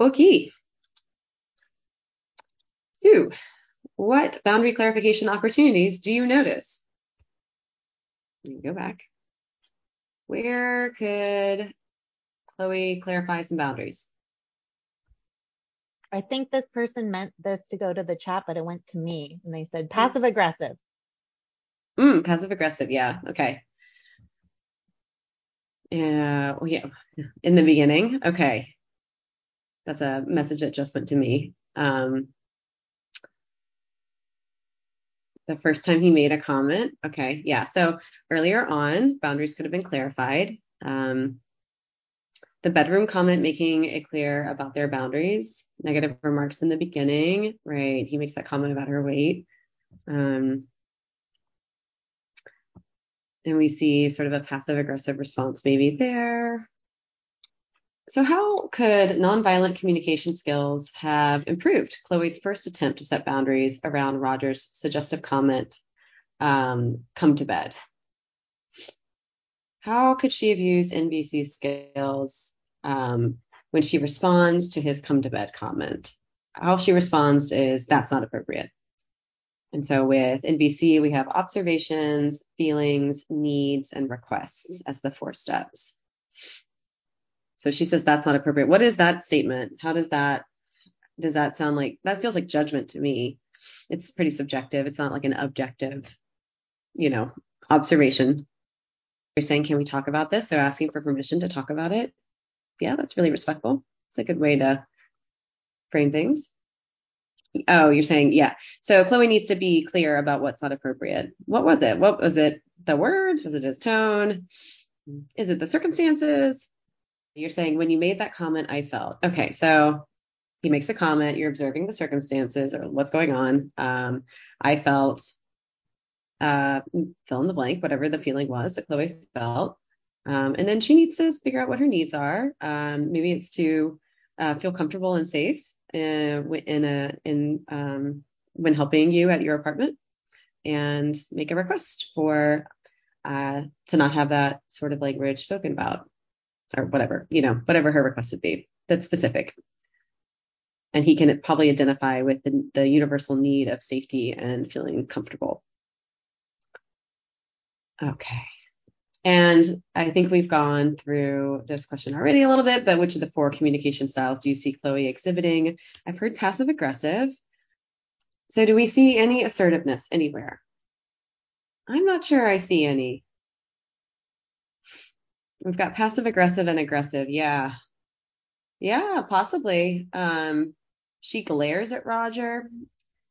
Okay. So, what boundary clarification opportunities do you notice? You go back. Where could Chloe clarify some boundaries? I think this person meant this to go to the chat, but it went to me and they said passive aggressive. Mm, passive aggressive. Yeah. Okay. Yeah. Well, yeah. In the beginning. Okay. That's a message that just went to me. Um, the first time he made a comment. Okay. Yeah. So earlier on, boundaries could have been clarified. Um, the bedroom comment making it clear about their boundaries, negative remarks in the beginning, right? He makes that comment about her weight. Um, and we see sort of a passive aggressive response maybe there. So, how could nonviolent communication skills have improved Chloe's first attempt to set boundaries around Roger's suggestive comment, um, come to bed? How could she have used NVC skills um, when she responds to his come to bed comment? How she responds is that's not appropriate. And so with NVC, we have observations, feelings, needs, and requests as the four steps. So she says that's not appropriate. What is that statement? How does that does that sound like that feels like judgment to me? It's pretty subjective. It's not like an objective, you know, observation. You're saying, can we talk about this? So asking for permission to talk about it. Yeah, that's really respectful. It's a good way to frame things. Oh, you're saying, yeah. So Chloe needs to be clear about what's not appropriate. What was it? What was it? The words? Was it his tone? Is it the circumstances? You're saying when you made that comment, I felt. Okay, so he makes a comment, you're observing the circumstances or what's going on. Um, I felt, uh, fill in the blank, whatever the feeling was that Chloe felt. Um, and then she needs to figure out what her needs are. Um, maybe it's to uh, feel comfortable and safe uh, in a in um, when helping you at your apartment, and make a request for uh, to not have that sort of language spoken about or whatever, you know, whatever her request would be that's specific. And he can probably identify with the, the universal need of safety and feeling comfortable. Okay. And I think we've gone through this question already a little bit, but which of the four communication styles do you see Chloe exhibiting? I've heard passive aggressive. So do we see any assertiveness anywhere? I'm not sure I see any. We've got passive aggressive and aggressive. Yeah. Yeah, possibly. Um, she glares at Roger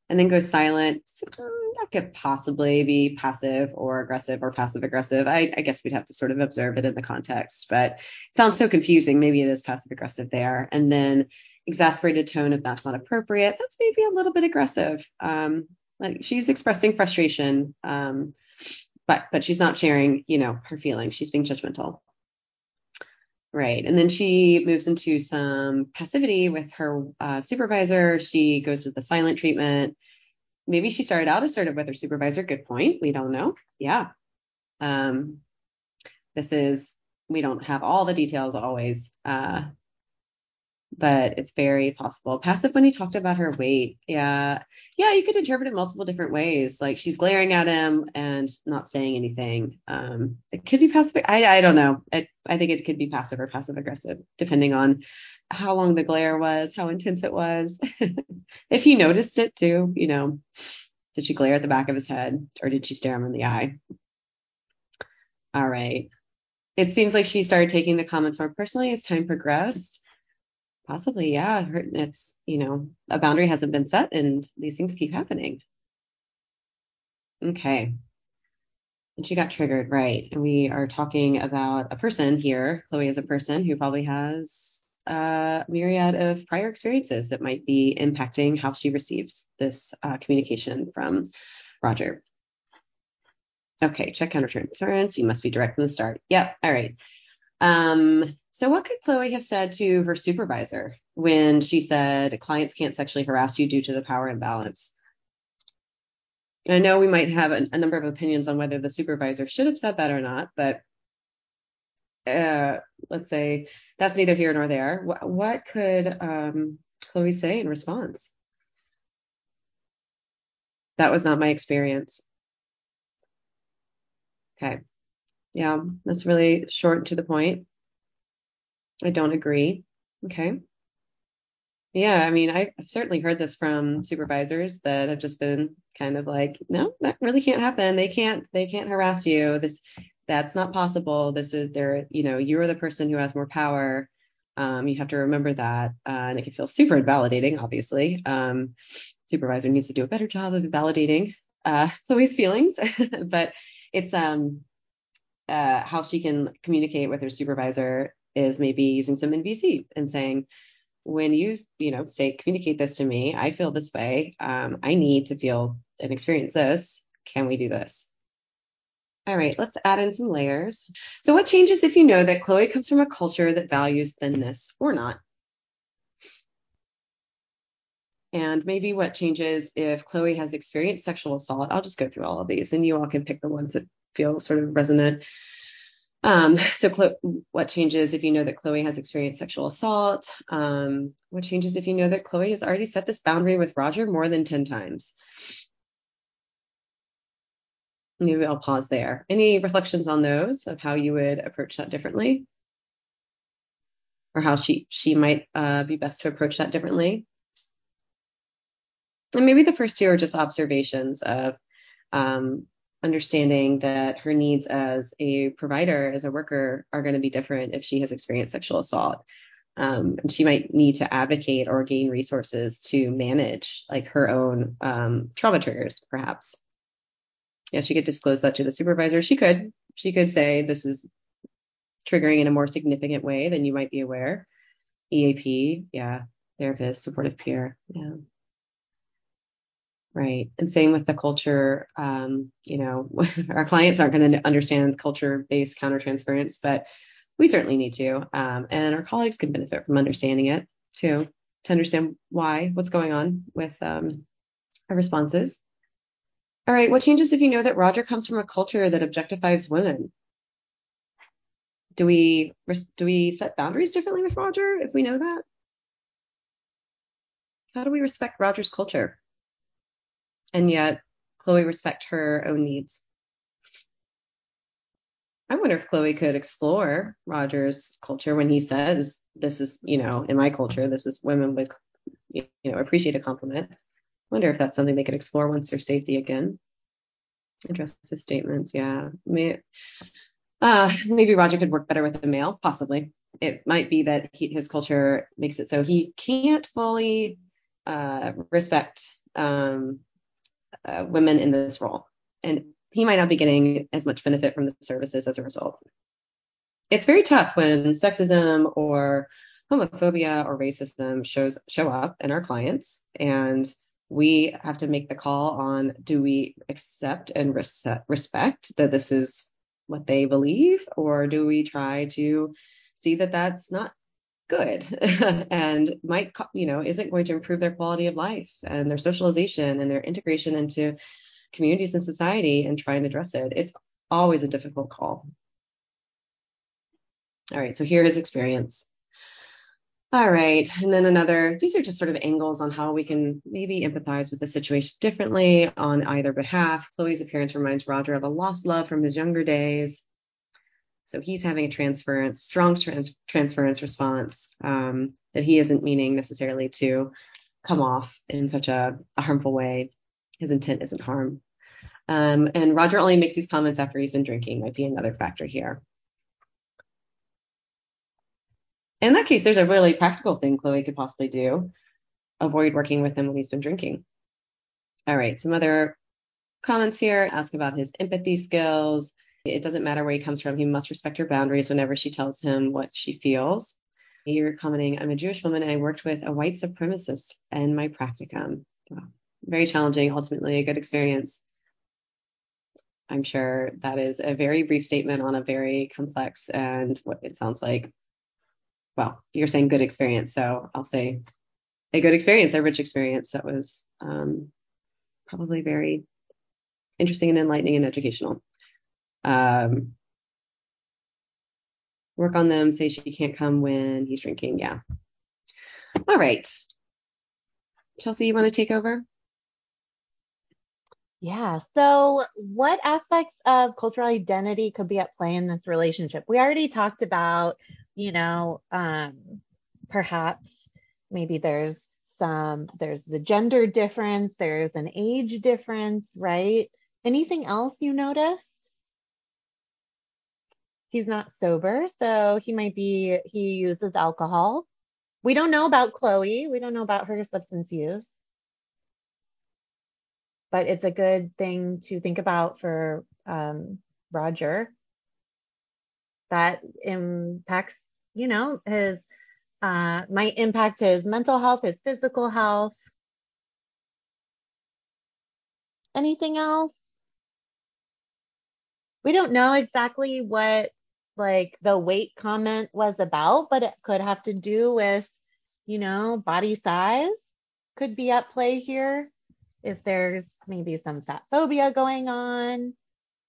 and then goes silent. So, um, that could possibly be passive or aggressive or passive aggressive. I, I, guess we'd have to sort of observe it in the context, but it sounds so confusing. Maybe it is passive aggressive there. And then exasperated tone if that's not appropriate. That's maybe a little bit aggressive. Um, like she's expressing frustration, um, but but she's not sharing, you know, her feelings. She's being judgmental. Right. And then she moves into some passivity with her uh, supervisor. She goes to the silent treatment. Maybe she started out assertive with her supervisor. Good point. We don't know. Yeah. Um, this is, we don't have all the details always. Uh, but it's very possible. Passive when he talked about her weight. Yeah. Yeah, you could interpret it multiple different ways. Like she's glaring at him and not saying anything. Um, it could be passive. I, I don't know. It, I think it could be passive or passive aggressive, depending on how long the glare was, how intense it was. if he noticed it too, you know, did she glare at the back of his head or did she stare him in the eye? All right. It seems like she started taking the comments more personally as time progressed Possibly, yeah. It's, you know, a boundary hasn't been set and these things keep happening. Okay. And she got triggered, right. And we are talking about a person here. Chloe is a person who probably has a myriad of prior experiences that might be impacting how she receives this uh, communication from Roger. Okay, check counter interference. You must be direct from the start. Yep. All right. Um, so what could Chloe have said to her supervisor when she said clients can't sexually harass you due to the power imbalance? I know we might have a, a number of opinions on whether the supervisor should have said that or not, but uh, let's say that's neither here nor there. What, what could um, Chloe say in response? That was not my experience. Okay. Yeah, that's really short to the point. I don't agree. Okay. Yeah, I mean, I've certainly heard this from supervisors that have just been kind of like, no, that really can't happen. They can't, they can't harass you. This, that's not possible. This is there, you know, you're the person who has more power. Um, you have to remember that. Uh, and it can feel super invalidating, obviously. Um, supervisor needs to do a better job of validating uh, Chloe's feelings, but it's um, uh, how she can communicate with her supervisor is maybe using some NVC and saying, when you you know say communicate this to me i feel this way. Um, i need to feel and experience this. Can we do this? All right let's add in some layers. So what changes if you know that chloe comes from a culture that values thinness or not? And maybe what changes if chloe has experienced sexual assault? I'll just go through all of these and you all can pick the ones that feel sort of resonant um, so what changes if you know that Chloe has experienced sexual assault? Um, what changes if you know that Chloe has already set this boundary with Roger more than 10 times? Maybe I'll pause there. Any reflections on those of how you would approach that differently? Or how she she might uh, be best to approach that differently? And maybe the first two are just observations of um, understanding that her needs as a provider, as a worker, are going to be different if she has experienced sexual assault. Um, and she might need to advocate or gain resources to manage like her own um, trauma triggers, perhaps. Yeah, she could disclose that to the supervisor. She could. She could say this is triggering in a more significant way than you might be aware. EAP, yeah, therapist, supportive peer, yeah. Right. And same with the culture. Um, you know, our clients aren't going to understand culture based countertransference, but we certainly need to. Um, and our colleagues can benefit from understanding it too, to understand why, what's going on with um, our responses. All right. What changes if you know that Roger comes from a culture that objectifies women? Do we do we set boundaries differently with Roger if we know that? How do we respect Roger's culture? And yet Chloe respect her own needs. I wonder if Chloe could explore Roger's culture when he says, "This is, you know, in my culture, this is women would, you know, appreciate a compliment." I wonder if that's something they could explore once there's safety again. Address his statements, yeah. Uh, maybe Roger could work better with a male, possibly. It might be that he, his culture makes it so he can't fully uh, respect um, uh, women in this role. And he might not be getting as much benefit from the services as a result. It's very tough when sexism or homophobia or racism shows show up in our clients and we have to make the call on do we accept and res- respect that this is what they believe or do we try to see that that's not good. And might you know isn't going to improve their quality of life and their socialization and their integration into communities and society and try and address it. It's always a difficult call. All right so here is experience. All right and then another these are just sort of angles on how we can maybe empathize with the situation differently on either behalf. Chloe's appearance reminds roger of a lost love from his younger days so he's having a transference, strong trans- transference response um, that he isn't meaning necessarily to come off in such a, a harmful way. His intent isn't harm. Um, and Roger only makes these comments after he's been drinking, might be another factor here. In that case, there's a really practical thing Chloe could possibly do. Avoid working with him when he's been drinking. All right, some other comments here. Ask about his empathy skills, it doesn't matter where he comes from. He must respect her boundaries whenever she tells him what she feels. You're commenting, I'm a Jewish woman I worked with a white supremacist in my practicum. Wow. Very challenging, ultimately a good experience. I'm sure that is a very brief statement on a very complex and what it sounds like. Well, you're saying good experience, so I'll say a good experience, a rich experience that was um, probably very interesting and enlightening and educational. Um, work on them, say she can't come when he's drinking. Yeah. All right. Chelsea, you want to take over? Yeah. So, what aspects of cultural identity could be at play in this relationship? We already talked about, you know, um, perhaps maybe there's some, there's the gender difference, there's an age difference, right? Anything else you noticed? He's not sober, so he might be, he uses alcohol. We don't know about Chloe. We don't know about her substance use but it's a good thing to think about for um, Roger. That impacts, you know, his uh, might impact his mental health, his physical health. Anything else? We don't know exactly what like the weight comment was about, but it could have to do with, you know, body size could be at play here if there's maybe some fat phobia going on.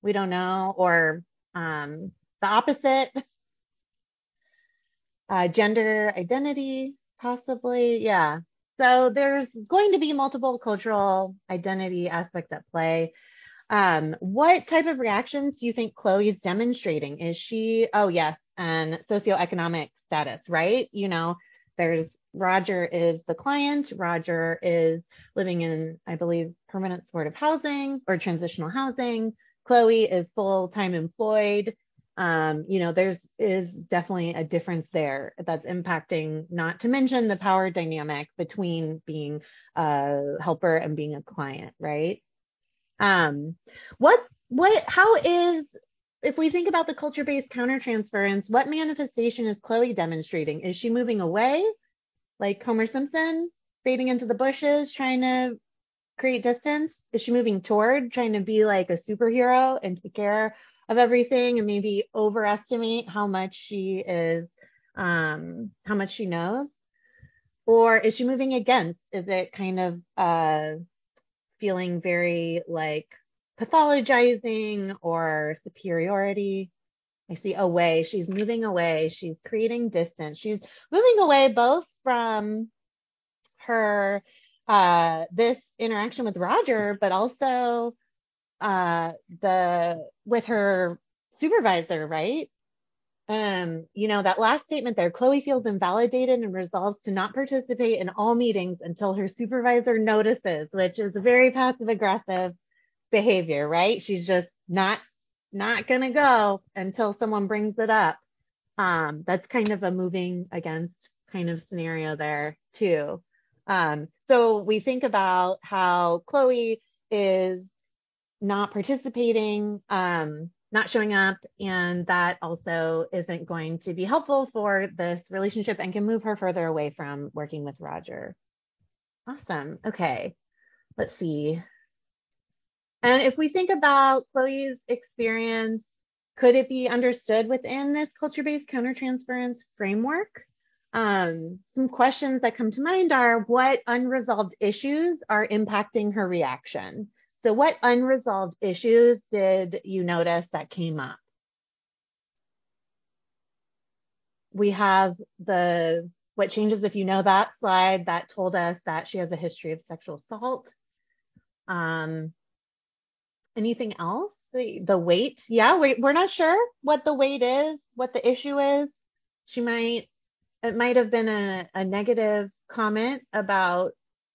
We don't know. Or um, the opposite, uh, gender identity, possibly. Yeah. So there's going to be multiple cultural identity aspects at play. Um, what type of reactions do you think Chloe's demonstrating? Is she, oh, yes, and socioeconomic status, right? You know, there's Roger is the client. Roger is living in, I believe, permanent supportive housing or transitional housing. Chloe is full time employed. Um, you know, there's is definitely a difference there that's impacting, not to mention the power dynamic between being a helper and being a client, right? Um, what what how is if we think about the culture-based countertransference, what manifestation is Chloe demonstrating? Is she moving away? like Homer Simpson fading into the bushes, trying to create distance? Is she moving toward trying to be like a superhero and take care of everything and maybe overestimate how much she is, um, how much she knows? Or is she moving against? Is it kind of uh, feeling very like pathologizing or superiority? I see away. She's moving away. She's creating distance. She's moving away both from her uh, this interaction with Roger, but also uh, the with her supervisor, right? Um, you know, that last statement there, Chloe feels invalidated and resolves to not participate in all meetings until her supervisor notices, which is a very passive aggressive behavior, right? She's just not not gonna go until someone brings it up. Um, that's kind of a moving against kind of scenario there too. Um, so we think about how Chloe is not participating, um, not showing up, and that also isn't going to be helpful for this relationship and can move her further away from working with Roger. Awesome. Okay. Let's see. And if we think about Chloe's experience, could it be understood within this culture-based countertransference framework? Um, some questions that come to mind are what unresolved issues are impacting her reaction? So what unresolved issues did you notice that came up? We have the what changes if you know that slide that told us that she has a history of sexual assault. Um, anything else? The, the weight, yeah, we, we're not sure what the weight is, what the issue is. She might it might have been a, a negative comment about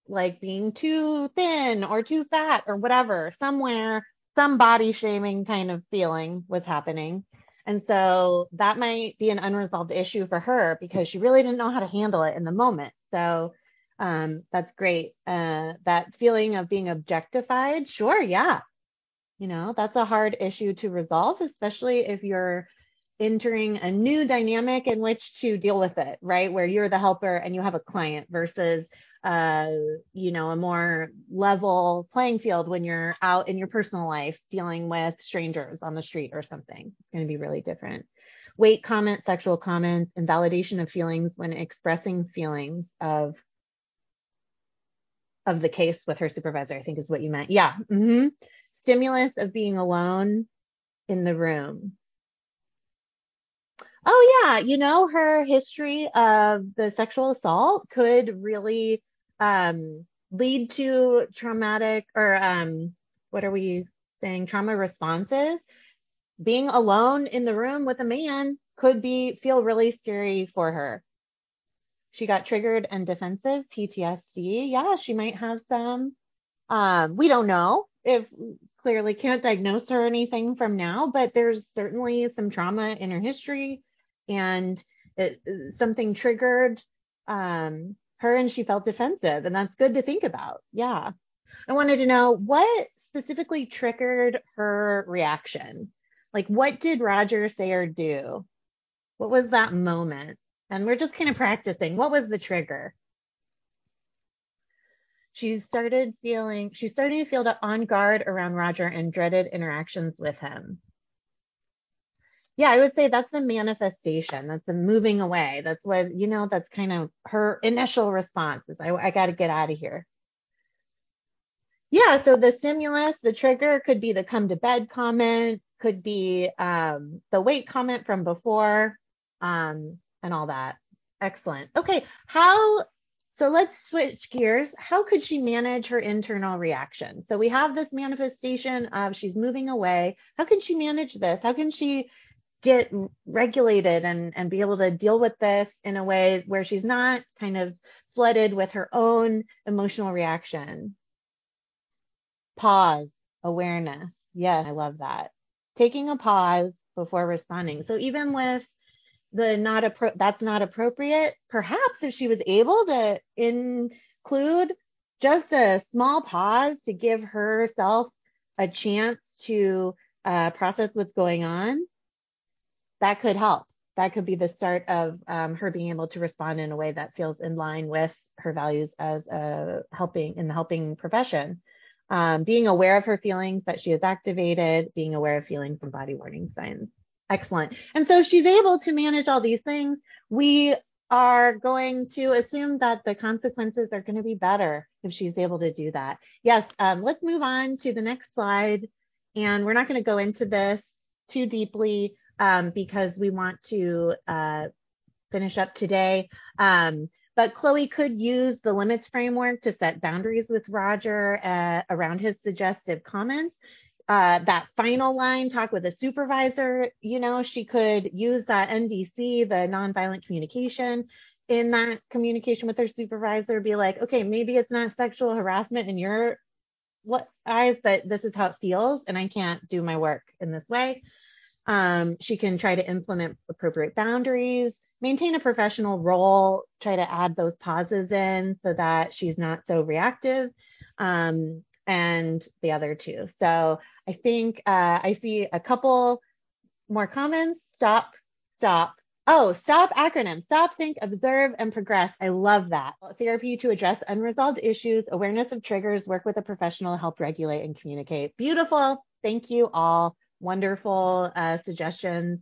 like being too thin or too fat or whatever. Somewhere, some body shaming kind of feeling was happening. And so that might be an unresolved issue for her because she really didn't know how to handle it in the moment. So um, that's great. Uh, that feeling of being objectified, sure, yeah. You know, that's a hard issue to resolve, especially if you're entering a new dynamic in which to deal with it, right? Where you're the helper and you have a client versus uh, you know, a more level playing field when you're out in your personal life dealing with strangers on the street or something. It's going to be really different. Weight comments, sexual comments, and validation of feelings when expressing feelings of of the case with her supervisor, I think is what you meant. Yeah. Mm-hmm. Stimulus of being alone in the room. Oh, yeah. You know, her history of the sexual assault could really um, lead to traumatic or um, what are we saying? Trauma responses. Being alone in the room with a man could be feel really scary for her. She got triggered and defensive PTSD. Yeah, she might have some. Um, we don't know if clearly can't diagnose her anything from now, but there's certainly some trauma in her history and it, something triggered um, her and she felt defensive. And that's good to think about. Yeah. I wanted to know what specifically triggered her reaction. Like, what did Roger say or do? What was that moment? And we're just kind of practicing. What was the trigger? She started feeling, she's starting to feel on guard around Roger and dreaded interactions with him. Yeah, I would say that's the manifestation. That's the moving away. That's what, you know, that's kind of her initial response is I, I got to get out of here. Yeah, so the stimulus, the trigger could be the come to bed comment, could be um, the weight comment from before, um, and all that. Excellent. Okay, how so let's switch gears. How could she manage her internal reaction? So we have this manifestation of she's moving away. How can she manage this? How can she get regulated and, and be able to deal with this in a way where she's not kind of flooded with her own emotional reaction? Pause, awareness. Yeah, I love that. Taking a pause before responding. So even with the not appro- that's not appropriate perhaps if she was able to include just a small pause to give herself a chance to uh, process what's going on that could help that could be the start of um, her being able to respond in a way that feels in line with her values as a helping in the helping profession um, being aware of her feelings that she has activated being aware of feelings and body warning signs Excellent. And so she's able to manage all these things. We are going to assume that the consequences are going to be better if she's able to do that. Yes, um, let's move on to the next slide. And we're not going to go into this too deeply um, because we want to uh, finish up today. Um, but Chloe could use the limits framework to set boundaries with Roger uh, around his suggestive comments uh, that final line talk with a supervisor, you know, she could use that NVC, the nonviolent communication, in that communication with her supervisor, be like, okay, maybe it's not sexual harassment in your eyes, but this is how it feels, and I can't do my work in this way. Um, she can try to implement appropriate boundaries, maintain a professional role, try to add those pauses in so that she's not so reactive. Um, and the other two. So I think uh, I see a couple more comments. Stop, stop. Oh, stop acronym. Stop, think, observe, and progress. I love that. Therapy to address unresolved issues, awareness of triggers, work with a professional, help regulate and communicate. Beautiful. Thank you all. Wonderful uh, suggestions.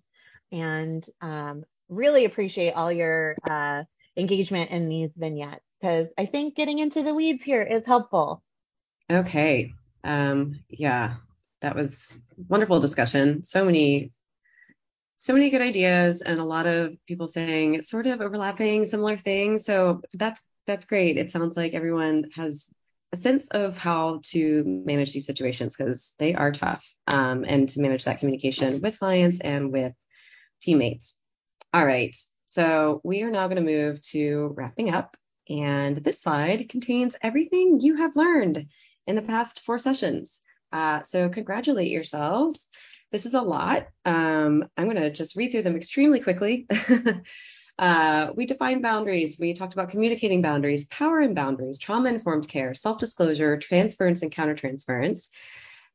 And um, really appreciate all your uh, engagement in these vignettes because I think getting into the weeds here is helpful. Okay. Um, yeah, that was wonderful discussion. So many, so many good ideas, and a lot of people saying sort of overlapping, similar things. So that's that's great. It sounds like everyone has a sense of how to manage these situations because they are tough, um, and to manage that communication with clients and with teammates. All right. So we are now going to move to wrapping up. And this slide contains everything you have learned in the past four sessions. Uh, so congratulate yourselves. This is a lot. Um, I'm going to just read through them extremely quickly. uh, we defined boundaries. We talked about communicating boundaries, power and boundaries, trauma informed care, self disclosure, transference and countertransference.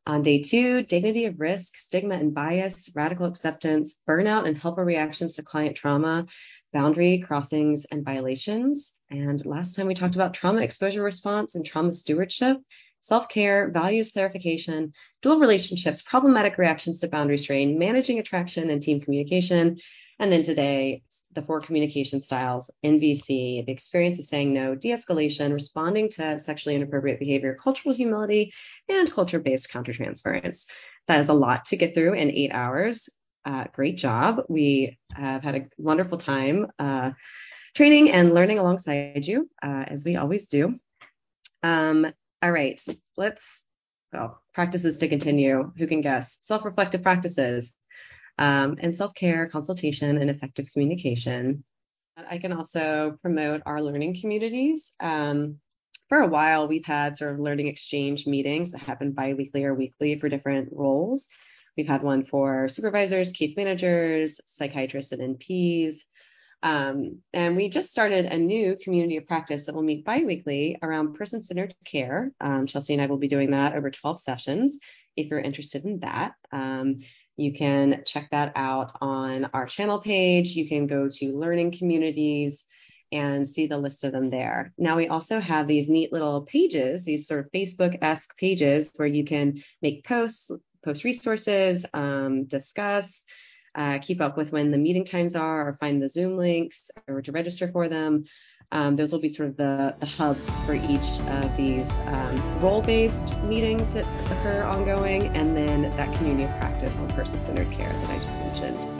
On day two, dignity of risk, stigma and bias, radical acceptance, burnout and helper reactions to client trauma, boundary crossings and violations. And last time we talked about trauma exposure response and trauma stewardship, self care, values clarification, dual relationships, problematic reactions to boundary strain, managing attraction and team communication. And then today, the four communication styles, NVC, the experience of saying no, de escalation, responding to sexually inappropriate behavior, cultural humility, and culture based countertransference. That is a lot to get through in eight hours. Uh, great job. We have had a wonderful time uh, training and learning alongside you, uh, as we always do. Um, all right, let's, well, practices to continue. Who can guess? Self reflective practices um, and self care, consultation, and effective communication. I can also promote our learning communities. Um, for a while, we've had sort of learning exchange meetings that happen biweekly or weekly for different roles. We've had one for supervisors, case managers, psychiatrists, and NPs. Um, and we just started a new community of practice that will meet biweekly around person centered care. Um, Chelsea and I will be doing that over 12 sessions if you're interested in that. Um, you can check that out on our channel page. You can go to learning communities and see the list of them there. Now, we also have these neat little pages, these sort of Facebook esque pages where you can make posts, post resources, um, discuss, uh, keep up with when the meeting times are, or find the Zoom links, or to register for them. Um, those will be sort of the, the hubs for each of these um, role based meetings that occur ongoing, and then that community of practice on person centered care that I just mentioned.